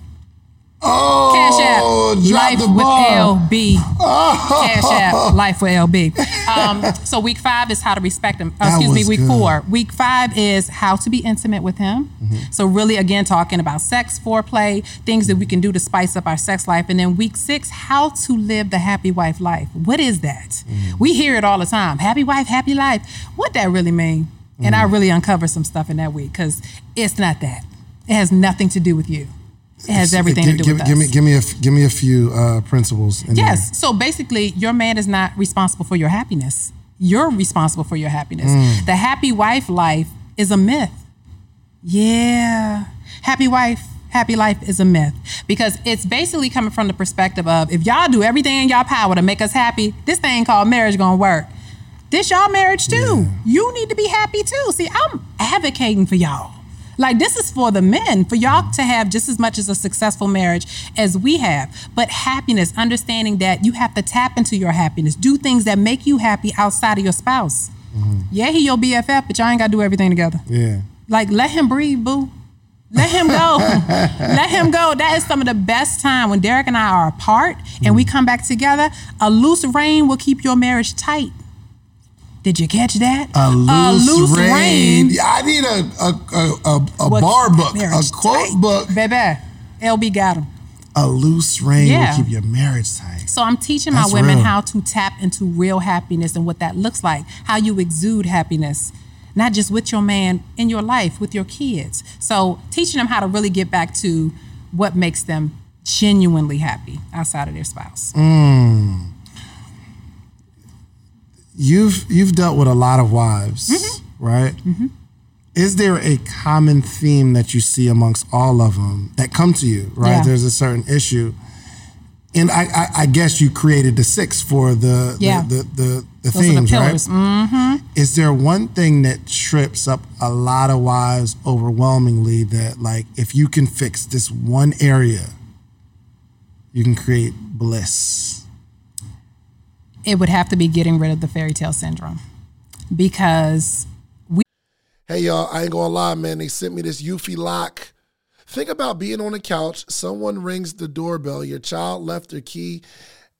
Oh, Cash App, Life the with. LB. Cash App, Life with LB. Um, so week five is how to respect him. Uh, excuse me, week good. four. Week five is how to be intimate with him. Mm-hmm. So really, again, talking about sex, foreplay, things that we can do to spice up our sex life. And then week six, how to live the happy wife life. What is that? Mm-hmm. We hear it all the time. Happy wife, happy life. What that really mean? And I Mm-hmm. really uncover some stuff in that week because it's not that. It has nothing to do with you. It has everything give, to do give, with give us. me, give me a, give me a few uh, principles. In Yes. So basically, your man is not responsible for your happiness. You're responsible for your happiness. Mm. The happy wife life is a myth. Yeah. Happy wife, happy life is a myth because it's basically coming from the perspective of if y'all do everything in y'all power to make us happy, this thing called marriage gonna work. This y'all marriage too. You need to be happy too. See, I'm advocating for y'all. Like this is for the men, for y'all to have just as much as a successful marriage as we have. But happiness, understanding that you have to tap into your happiness, do things that make you happy outside of your spouse. Mm-hmm. Yeah, he your BFF, but y'all ain't gotta do everything together. Yeah. Like let him breathe, boo. Let him go. let him go. That is some of the best time when Derek and I are apart and we mm. come back together. A loose rein will keep your marriage tight. Did you catch that? A loose, rein. Yeah, I need a a, a, a, a bar book, a quote tight. book. Baby, LB got him. A loose rein Yeah. will keep your marriage tight. So I'm teaching That's my women real. how to tap into real happiness and what that looks like, how you exude happiness, not just with your man in your life, with your kids. So teaching them how to really get back to what makes them genuinely happy outside of their spouse. Mm. You've you've dealt with a lot of wives, Mm-hmm. right? Is there a common theme that you see amongst all of them that come to you? Right, Yeah. there's a certain issue, and I, I, I guess you created the six for the Yeah. the the, the, the themes, the right? Mm-hmm. Is there one thing that trips up a lot of wives overwhelmingly that like if you can fix this one area, you can create bliss? It would have to be getting rid of the fairy tale syndrome because we. Hey y'all, I ain't gonna lie, man. They sent me this Eufy lock. Think about being on the couch, someone rings the doorbell, your child left their key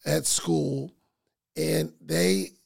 at school, and they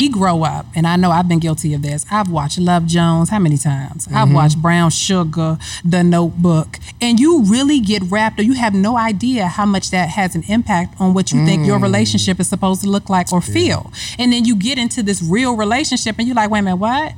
We grow up, and I know I've been guilty of this. I've watched Love Jones how many times? I've mm-hmm. watched Brown Sugar, The Notebook, and you really get wrapped, or you have no idea how much that has an impact on what you think your mm. relationship is supposed to look like or feel. And then you get into this real relationship, and you're like, wait a minute, what?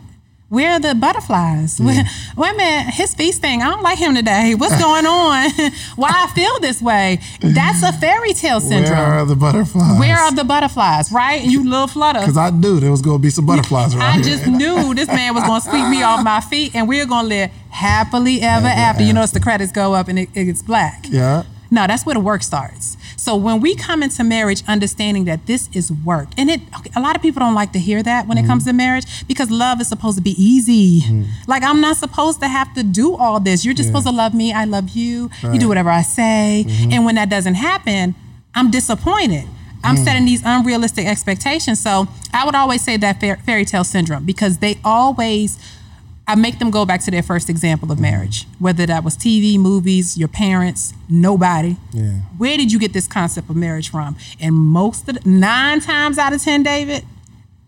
Where are the butterflies? Where, wait a minute, his feast thing. I don't like him today. What's going on? Why I feel this way? That's a fairy tale syndrome. Where are the butterflies? Where are the butterflies, right? You little flutter. Because I knew there was going to be some butterflies around I here. just knew this man was going to sweep me off my feet and we are going to live happily ever after. You notice the credits go up and it, it gets black. yeah. No, that's where the work starts. So when we come into marriage understanding that this is work, and it a lot of people don't like to hear that when it mm-hmm. comes to marriage because love is supposed to be easy. Mm-hmm. Like I'm not supposed to have to do all this. You're just supposed to love me. I love you. You do whatever I say. Mm-hmm. And when that doesn't happen, I'm disappointed. I'm mm. setting these unrealistic expectations. So I would always say that fair, fairy tale syndrome because they always I make them go back to their first example of marriage, whether that was TV, movies, your parents, nobody. Yeah. Where did you get this concept of marriage from? And most of the, nine times out of ten, David,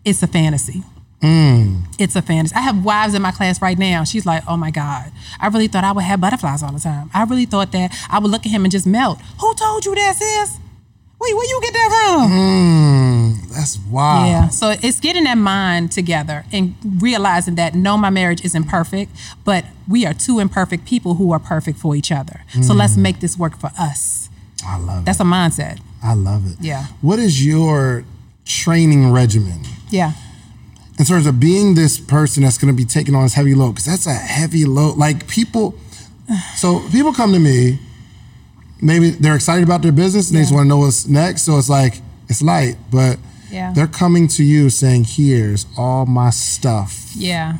it's a fantasy. Hmm. It's a fantasy. I have wives in my class right now. She's like, "Oh my God, I really thought I would have butterflies all the time. I really thought that I would look at him and just melt. Who told you that, sis? Wait, where you get that from? Mm, that's wild. Yeah. So it's getting that mind together and realizing that no, my marriage isn't perfect, but we are two imperfect people who are perfect for each other. So let's make this work for us. I love That's it. That's a mindset. I love it. Yeah. What is your training regimen Yeah. in terms of being this person that's going to be taking on this heavy load? Because that's a heavy load. Like people, so people come to me, maybe they're excited about their business and they just want to know what's next. So it's like, it's light, but Yeah. they're coming to you saying, here's all my stuff. Yeah.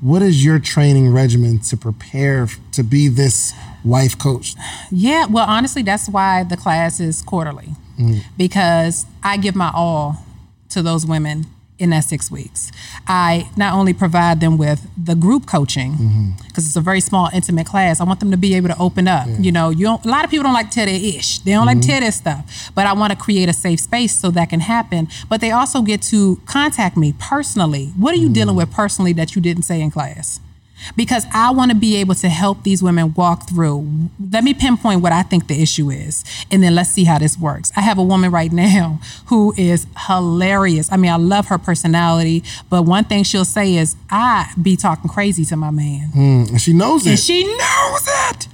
What is your training regimen to prepare to be this wife coach? Yeah. Well, honestly, that's why the class is quarterly mm. because I give my all to those women in that six weeks. I not only provide them with the group coaching mm-hmm. because it's a very small, intimate class. I want them to be able to open up. You know, you don't, a lot of people don't like to their ish. They don't like to tell their stuff. But I want to create a safe space so that can happen. But they also get to contact me personally. What are you mm. dealing with personally that you didn't say in class? Because I want to be able to help these women walk through. Let me pinpoint what I think the issue is, and then let's see how this works. I have a woman right now who is hilarious. I mean, I love her personality, but one thing she'll say is, I be talking crazy to my man. Mm, and she knows And it. she knows it.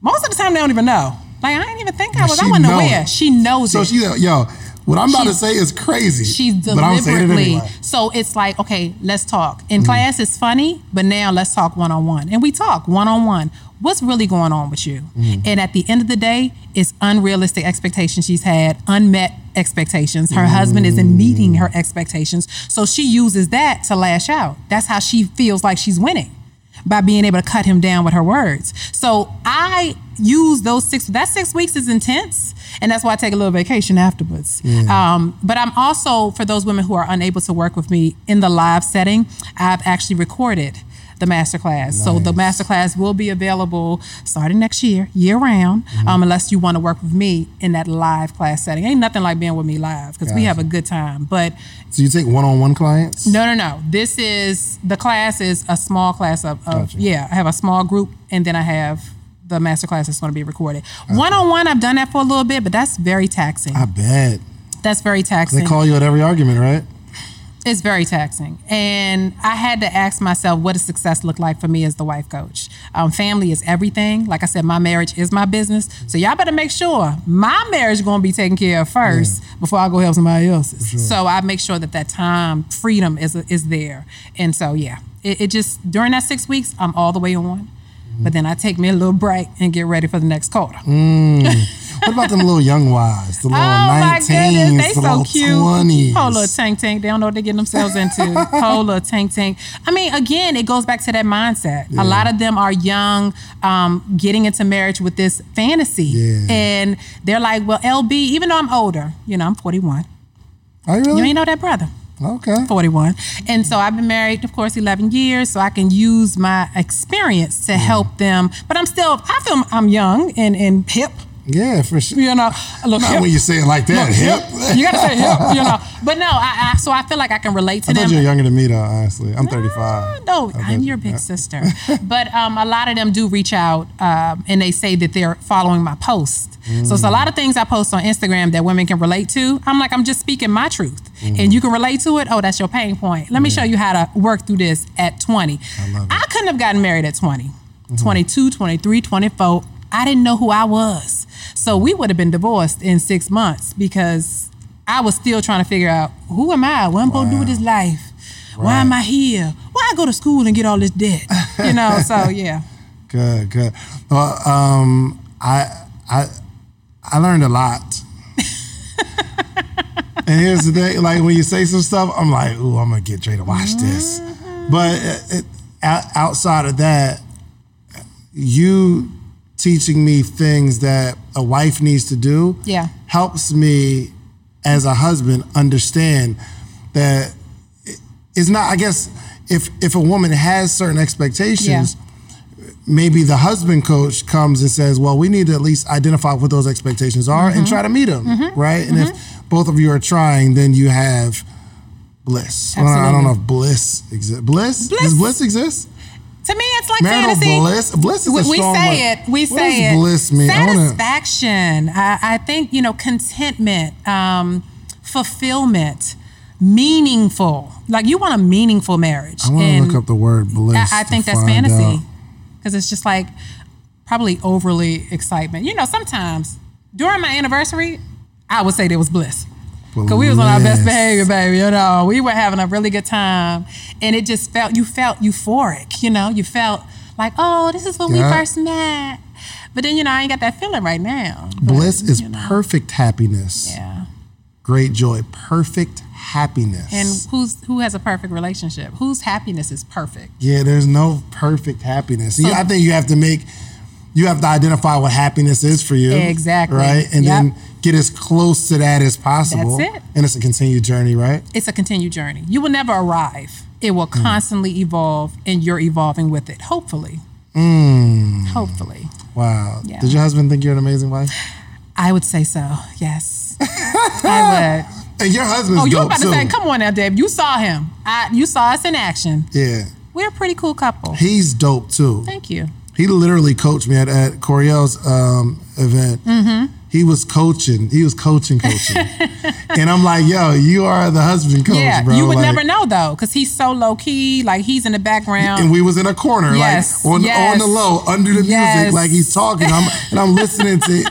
Most of the time, they don't even know. Like, I didn't even think I was, I wasn't aware. it. She knows it. so it. she, yo, what I'm about to say is crazy. She's but I'm saying it deliberately. anyway. So it's like, okay, let's talk. In Mm-hmm. class, it's funny, but now let's talk one on one. And we talk one on one. What's really going on with you? Mm-hmm. And at the end of the day, it's unrealistic expectations she's had, unmet expectations. Her husband isn't meeting her expectations. So she uses that to lash out. That's how she feels like she's winning by being able to cut him down with her words. So I use those six, that six weeks is intense. And that's why I take a little vacation afterwards. Um, but I'm also, for those women who are unable to work with me in the live setting, I've actually recorded the masterclass. So the masterclass will be available starting next year, year round, um, unless you want to work with me in that live class setting. Ain't nothing like being with me live because we have a good time. But So you take one-on-one clients? no, no, no. This is the class is a small class of, of Gotcha. yeah. I have a small group, and then I have the master class that's going to be recorded. One on one, I've done that for a little bit, but that's very taxing. I bet. that's very taxing. They call you at every argument, right? It's very taxing, and I had to ask myself, what does success look like for me as the wife coach? Um, family is everything. Like I said, my marriage is my business, so y'all better make sure my marriage is going to be taken care of first before I go help somebody else's. So I make sure that that time freedom is is there, and so yeah, it, it just during that six weeks, I'm all the way on. But then I take me a little break and get ready for the next quarter. What about them little young wives? The little Oh my 19s, goodness, they the so little cute. 20s. Whole little tank tank. They don't know what they're getting themselves into. Whole little tank tank. I mean, again, it goes back to that mindset. A lot of them are young, um, getting into marriage with this fantasy. Yeah. And they're like, well, LB, even though I'm older, you know, I'm 41. Are you really? You ain't know that brother. okay. 41. And so I've been married, of course, 11 years, so I can use my experience to help them. But I'm still, I feel I'm young and, and hip. Yeah, for sure. You know, look Not hip. when you say it like that. Look, Hip. You gotta say hip, you know. But no, I, I so I feel like I can relate to I them. you're younger than me, though. Honestly, I'm 35. Uh, no, I I'm your big sister. But um, a lot of them do reach out um, and they say that they're following my post. So it's a lot of things I post on Instagram that women can relate to. I'm like, I'm just speaking my truth. And you can relate to it. Oh, that's your pain point. Let me show you how to work through this at 20. I, couldn't have gotten married at 20, 22, 23, 24. I didn't know who I was. So we would have been divorced in six months because I was still trying to figure out who am I? What am I supposed to do with this life? Why am I here? Why I go to school and get all this debt? You know, so yeah. Good, good. Well, um, I, I, I learned a lot. and here's the thing: like when you say some stuff, I'm like, "Ooh, I'm gonna get Dre to watch this." But it, it, outside of that, you teaching me things that a wife needs to do Yeah. helps me as a husband understand that it's not i guess if if a woman has certain expectations maybe the husband coach comes and says well we need to at least identify what those expectations are and mm-hmm. try to meet them mm-hmm. right? And if mm-hmm. both of you are trying then you have bliss. I don't- i don't know if bliss exists bliss? Bliss. does bliss exist To me, it's like marital fantasy. bliss bliss is we, a we say word. it. We What say does it. bliss mean I wanna- Satisfaction. I, I think you know contentment, um, fulfillment, meaningful. Like you want a meaningful marriage. i want to look up the word bliss I, I think that's fantasy because it's just like probably overly excitement. You know, sometimes during my anniversary, I would say there was bliss. Cause we was on our best behavior, baby. You know, we were having a really good time, and it just felt you felt euphoric. You know, you felt like, oh, this is when we first met. But then you know, I ain't got that feeling right now. But, bliss is you know, perfect happiness Yeah. great joy, perfect happiness. And who's who has a perfect relationship? Whose happiness is perfect? yeah, there's no perfect happiness. So- I think you have to make, you have to identify what happiness is for you. Exactly. Right, and Yep. then get as close to that as possible. That's it. And it's a continued journey, right? It's a continued journey. You will never arrive. It will Hmm. constantly evolve, and you're evolving with it. Hopefully. Mm. Hopefully. Wow. Yeah. Did your husband think you're an amazing wife? I would say so. Yes. I would. And your husband's Oh, you were about to too. say, come on now, Dave. You saw him. I, you saw us in action. Yeah, We're a pretty cool couple. he's dope too. Thank you. He literally coached me at, at Coriel's um, event. Mm-hmm. He was coaching. He was coaching, coaching. and I'm like, yo, you are the husband coach, yeah, bro. you would Like- never know though, because he's so low key. Like he's in the background. and we was in a corner, Yes, like on yes. on the low, under the Yes. music, like he's talking. I'm and I'm listening to,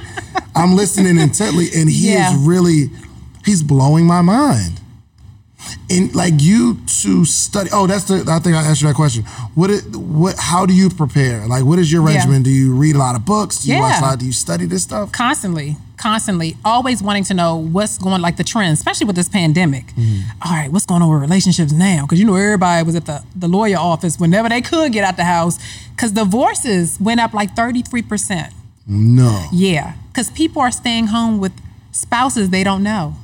I'm listening intently, and he Yeah. is really, he's blowing my mind. And like you to study. Oh, that's the. I think I asked you that question. What? It, what? How do you prepare? Like, what is your Yeah. regimen? Do you read a lot of books? Do you watch a Yeah. lot? Do you study this stuff? constantly, constantly, always wanting to know what's going like the trends, especially with this pandemic. Mm. All right, what's going on with relationships now? Because you know everybody was at the the lawyer office whenever they could get out the house. Because divorces went up like thirty three percent. No. Yeah, because people are staying home with spouses they don't know.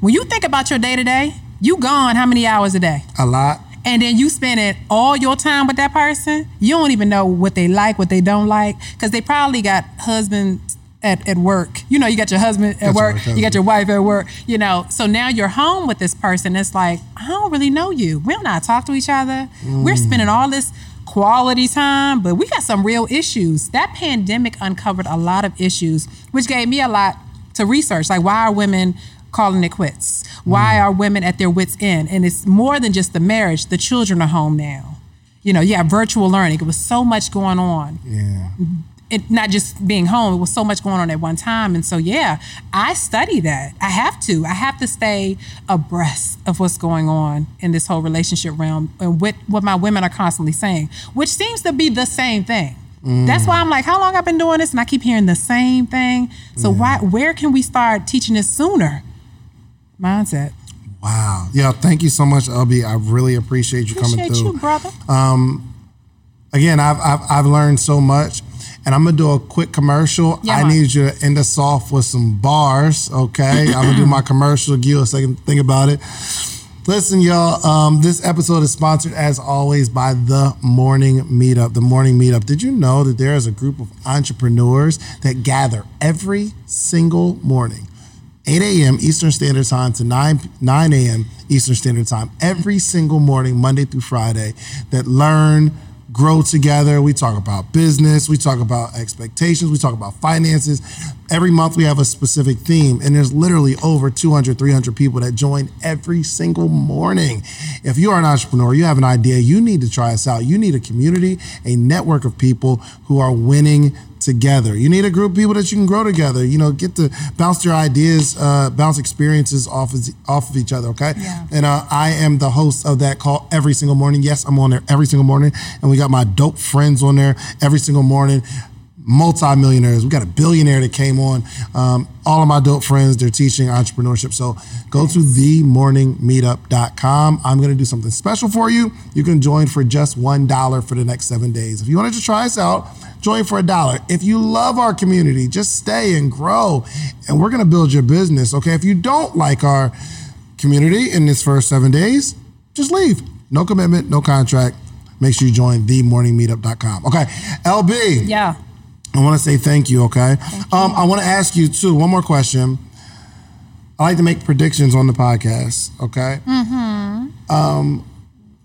When you think about your day to day, you gone how many hours a day? A lot. and then you spending all your time with that person, you don't even know what they like, what they don't like, because they probably got husbands at, at work. You know, you got your husband at That's work, right, you got your wife at work, you know. So now you're home with this person. It's like, I don't really know you. We don't know talk to each other. We're mm. spending all this quality time, but we got some real issues. That pandemic uncovered a lot of issues, which gave me a lot to research. Like, why are women calling it quits? Why mm. are women at their wits' end? And it's more than just the marriage. The children are home now. You know, yeah, virtual learning. It was so much going on. Yeah. Mm-hmm. It not just being home. It was so much going on at one time. And so, yeah, I study that. I have to. I have to stay abreast of what's going on in this whole relationship realm and what what my women are constantly saying, which seems to be the same thing. Mm. That's why I'm like, how long I've been doing this, and I keep hearing the same thing. So why, where can we start teaching this sooner? Mindset. Wow. Yeah. Thank you so much, LB. I really appreciate you coming through. you, brother. again, I've, I've I've learned so much, and I'm gonna do a quick commercial. Yeah, I man. need you to end us off with some bars, okay? I'm gonna do my commercial. Give you a second to think about it. Listen, y'all. Um, this episode is sponsored, as always, by the Morning Meetup. The Morning Meetup. Did you know that there is a group of entrepreneurs that gather every single morning? 8 a.m. Eastern Standard Time to 9, 9 a.m. Eastern Standard Time every single morning, Monday through Friday, that learn, grow together. We talk about business, we talk about expectations, we talk about finances. Every month we have a specific theme, and there's literally over 200, 300 people that join every single morning. If you are an entrepreneur, you have an idea, you need to try us out. You need a community, a network of people who are winning together. You need a group of people that you can grow together. You know, get to bounce your ideas, uh, bounce experiences off of off of each other. Okay. Yeah. And uh, I am the host of that call every single morning. Yes, I'm on there every single morning, and we got my dope friends on there every single morning. Multimillionaires. We got a billionaire that came on. Um, all of my dope friends, they're teaching entrepreneurship. So go to themorningmeetup.com. I'm going to do something special for you. You can join for just $1 for the next seven days. If you wanted to try us out, join for a dollar. If you love our community, just stay and grow, and we're going to build your business. Okay. If you don't like our community in this first seven days, just leave. No commitment, no contract. Make sure you join themorningmeetup.com. Okay. LB. Yeah. I want to say thank you, okay? Thank you. Um, I want to ask you, too, one more question. I like to make predictions on the podcast, okay? Mm-hmm. Um,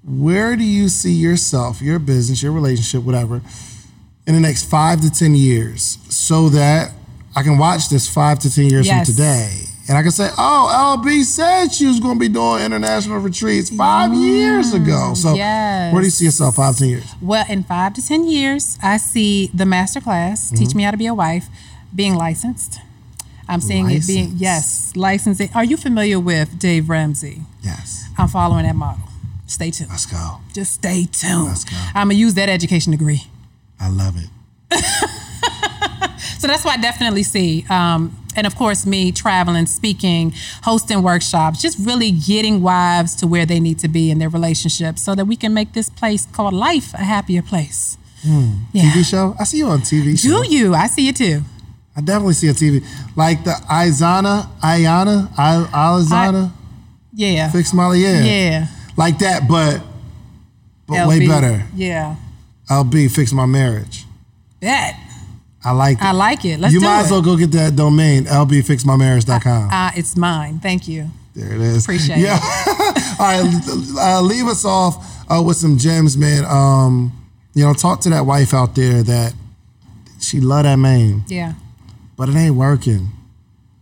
where do you see yourself, your business, your relationship, whatever, in the next five to 10 years so that I can watch this five to 10 years yes. from today and I can say, oh, LB said she was going to be doing international retreats five mm, years ago. So, yes. where do you see yourself five, ten years? Well, in five to 10 years, I see the master class, mm-hmm. Teach Me How to Be a Wife, being licensed. I'm seeing it being, yes, licensing. Are you familiar with Dave Ramsey? Yes. I'm following that model. Stay tuned. Let's go. Just stay tuned. Let's go. I'm going to use that education degree. I love it. so that's what I definitely see. Um, and of course, me traveling, speaking, hosting workshops, just really getting wives to where they need to be in their relationships so that we can make this place called life a happier place. Mm. Yeah. TV show? I see you on TV show. Do you? I see you too. I definitely see a TV. Like the Izana, Ayana, I, Alizana. yeah. Fix Molly, yeah. Yeah. Like that, but but LB, way better. Yeah. LB, fix my marriage. Bet. I like it. I like it. Let's you might as well go get that domain, lbfixmymarriage.com. Uh, uh, it's mine. Thank you. There it is. Appreciate yeah. it. All right, uh, leave us off uh, with some gems, man. Um, you know, talk to that wife out there that she love that man. Yeah. But it ain't working.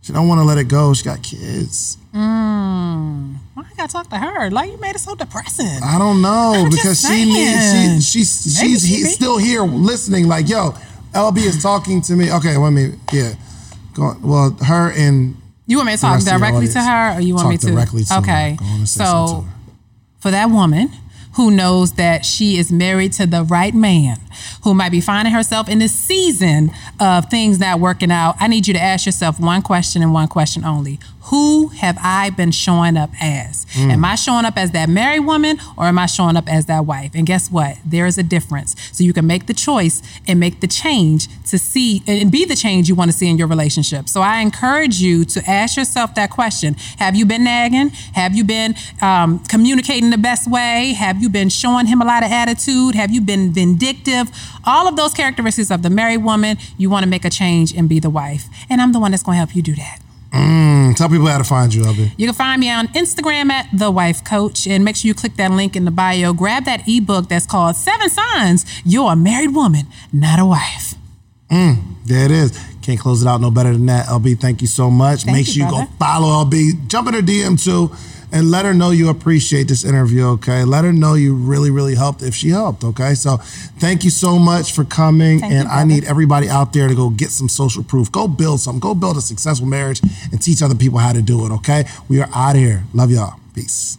She don't want to let it go. She got kids. Mm. Why I gotta talk to her? Like you made it so depressing. I don't know I'm because she needs she, she's she's she he, still here listening. Like yo, LB is talking to me. Okay, let me. Yeah, go. on. Well, her and you want me to talk directly to her, or you want me to directly to okay. Her. So, for that woman who knows that she is married to the right man, who might be finding herself in this season of things not working out, I need you to ask yourself one question and one question only. Who have I been showing up as? Mm. Am I showing up as that married woman or am I showing up as that wife? And guess what? There is a difference. So you can make the choice and make the change to see and be the change you want to see in your relationship. So I encourage you to ask yourself that question Have you been nagging? Have you been um, communicating the best way? Have you been showing him a lot of attitude? Have you been vindictive? All of those characteristics of the married woman, you want to make a change and be the wife. And I'm the one that's going to help you do that. Mm, tell people how to find you, Abby. You can find me on Instagram at The Wife Coach. And make sure you click that link in the bio. Grab that ebook that's called Seven Signs You're a Married Woman, Not a Wife. Mm, there it is. Can't close it out no better than that. LB, thank you so much. Thank Make you, sure brother. you go follow LB. Jump in her DM too and let her know you appreciate this interview, okay? Let her know you really, really helped if she helped, okay? So thank you so much for coming. Thank and you, I need everybody out there to go get some social proof. Go build something. Go build a successful marriage and teach other people how to do it, okay? We are out of here. Love y'all. Peace.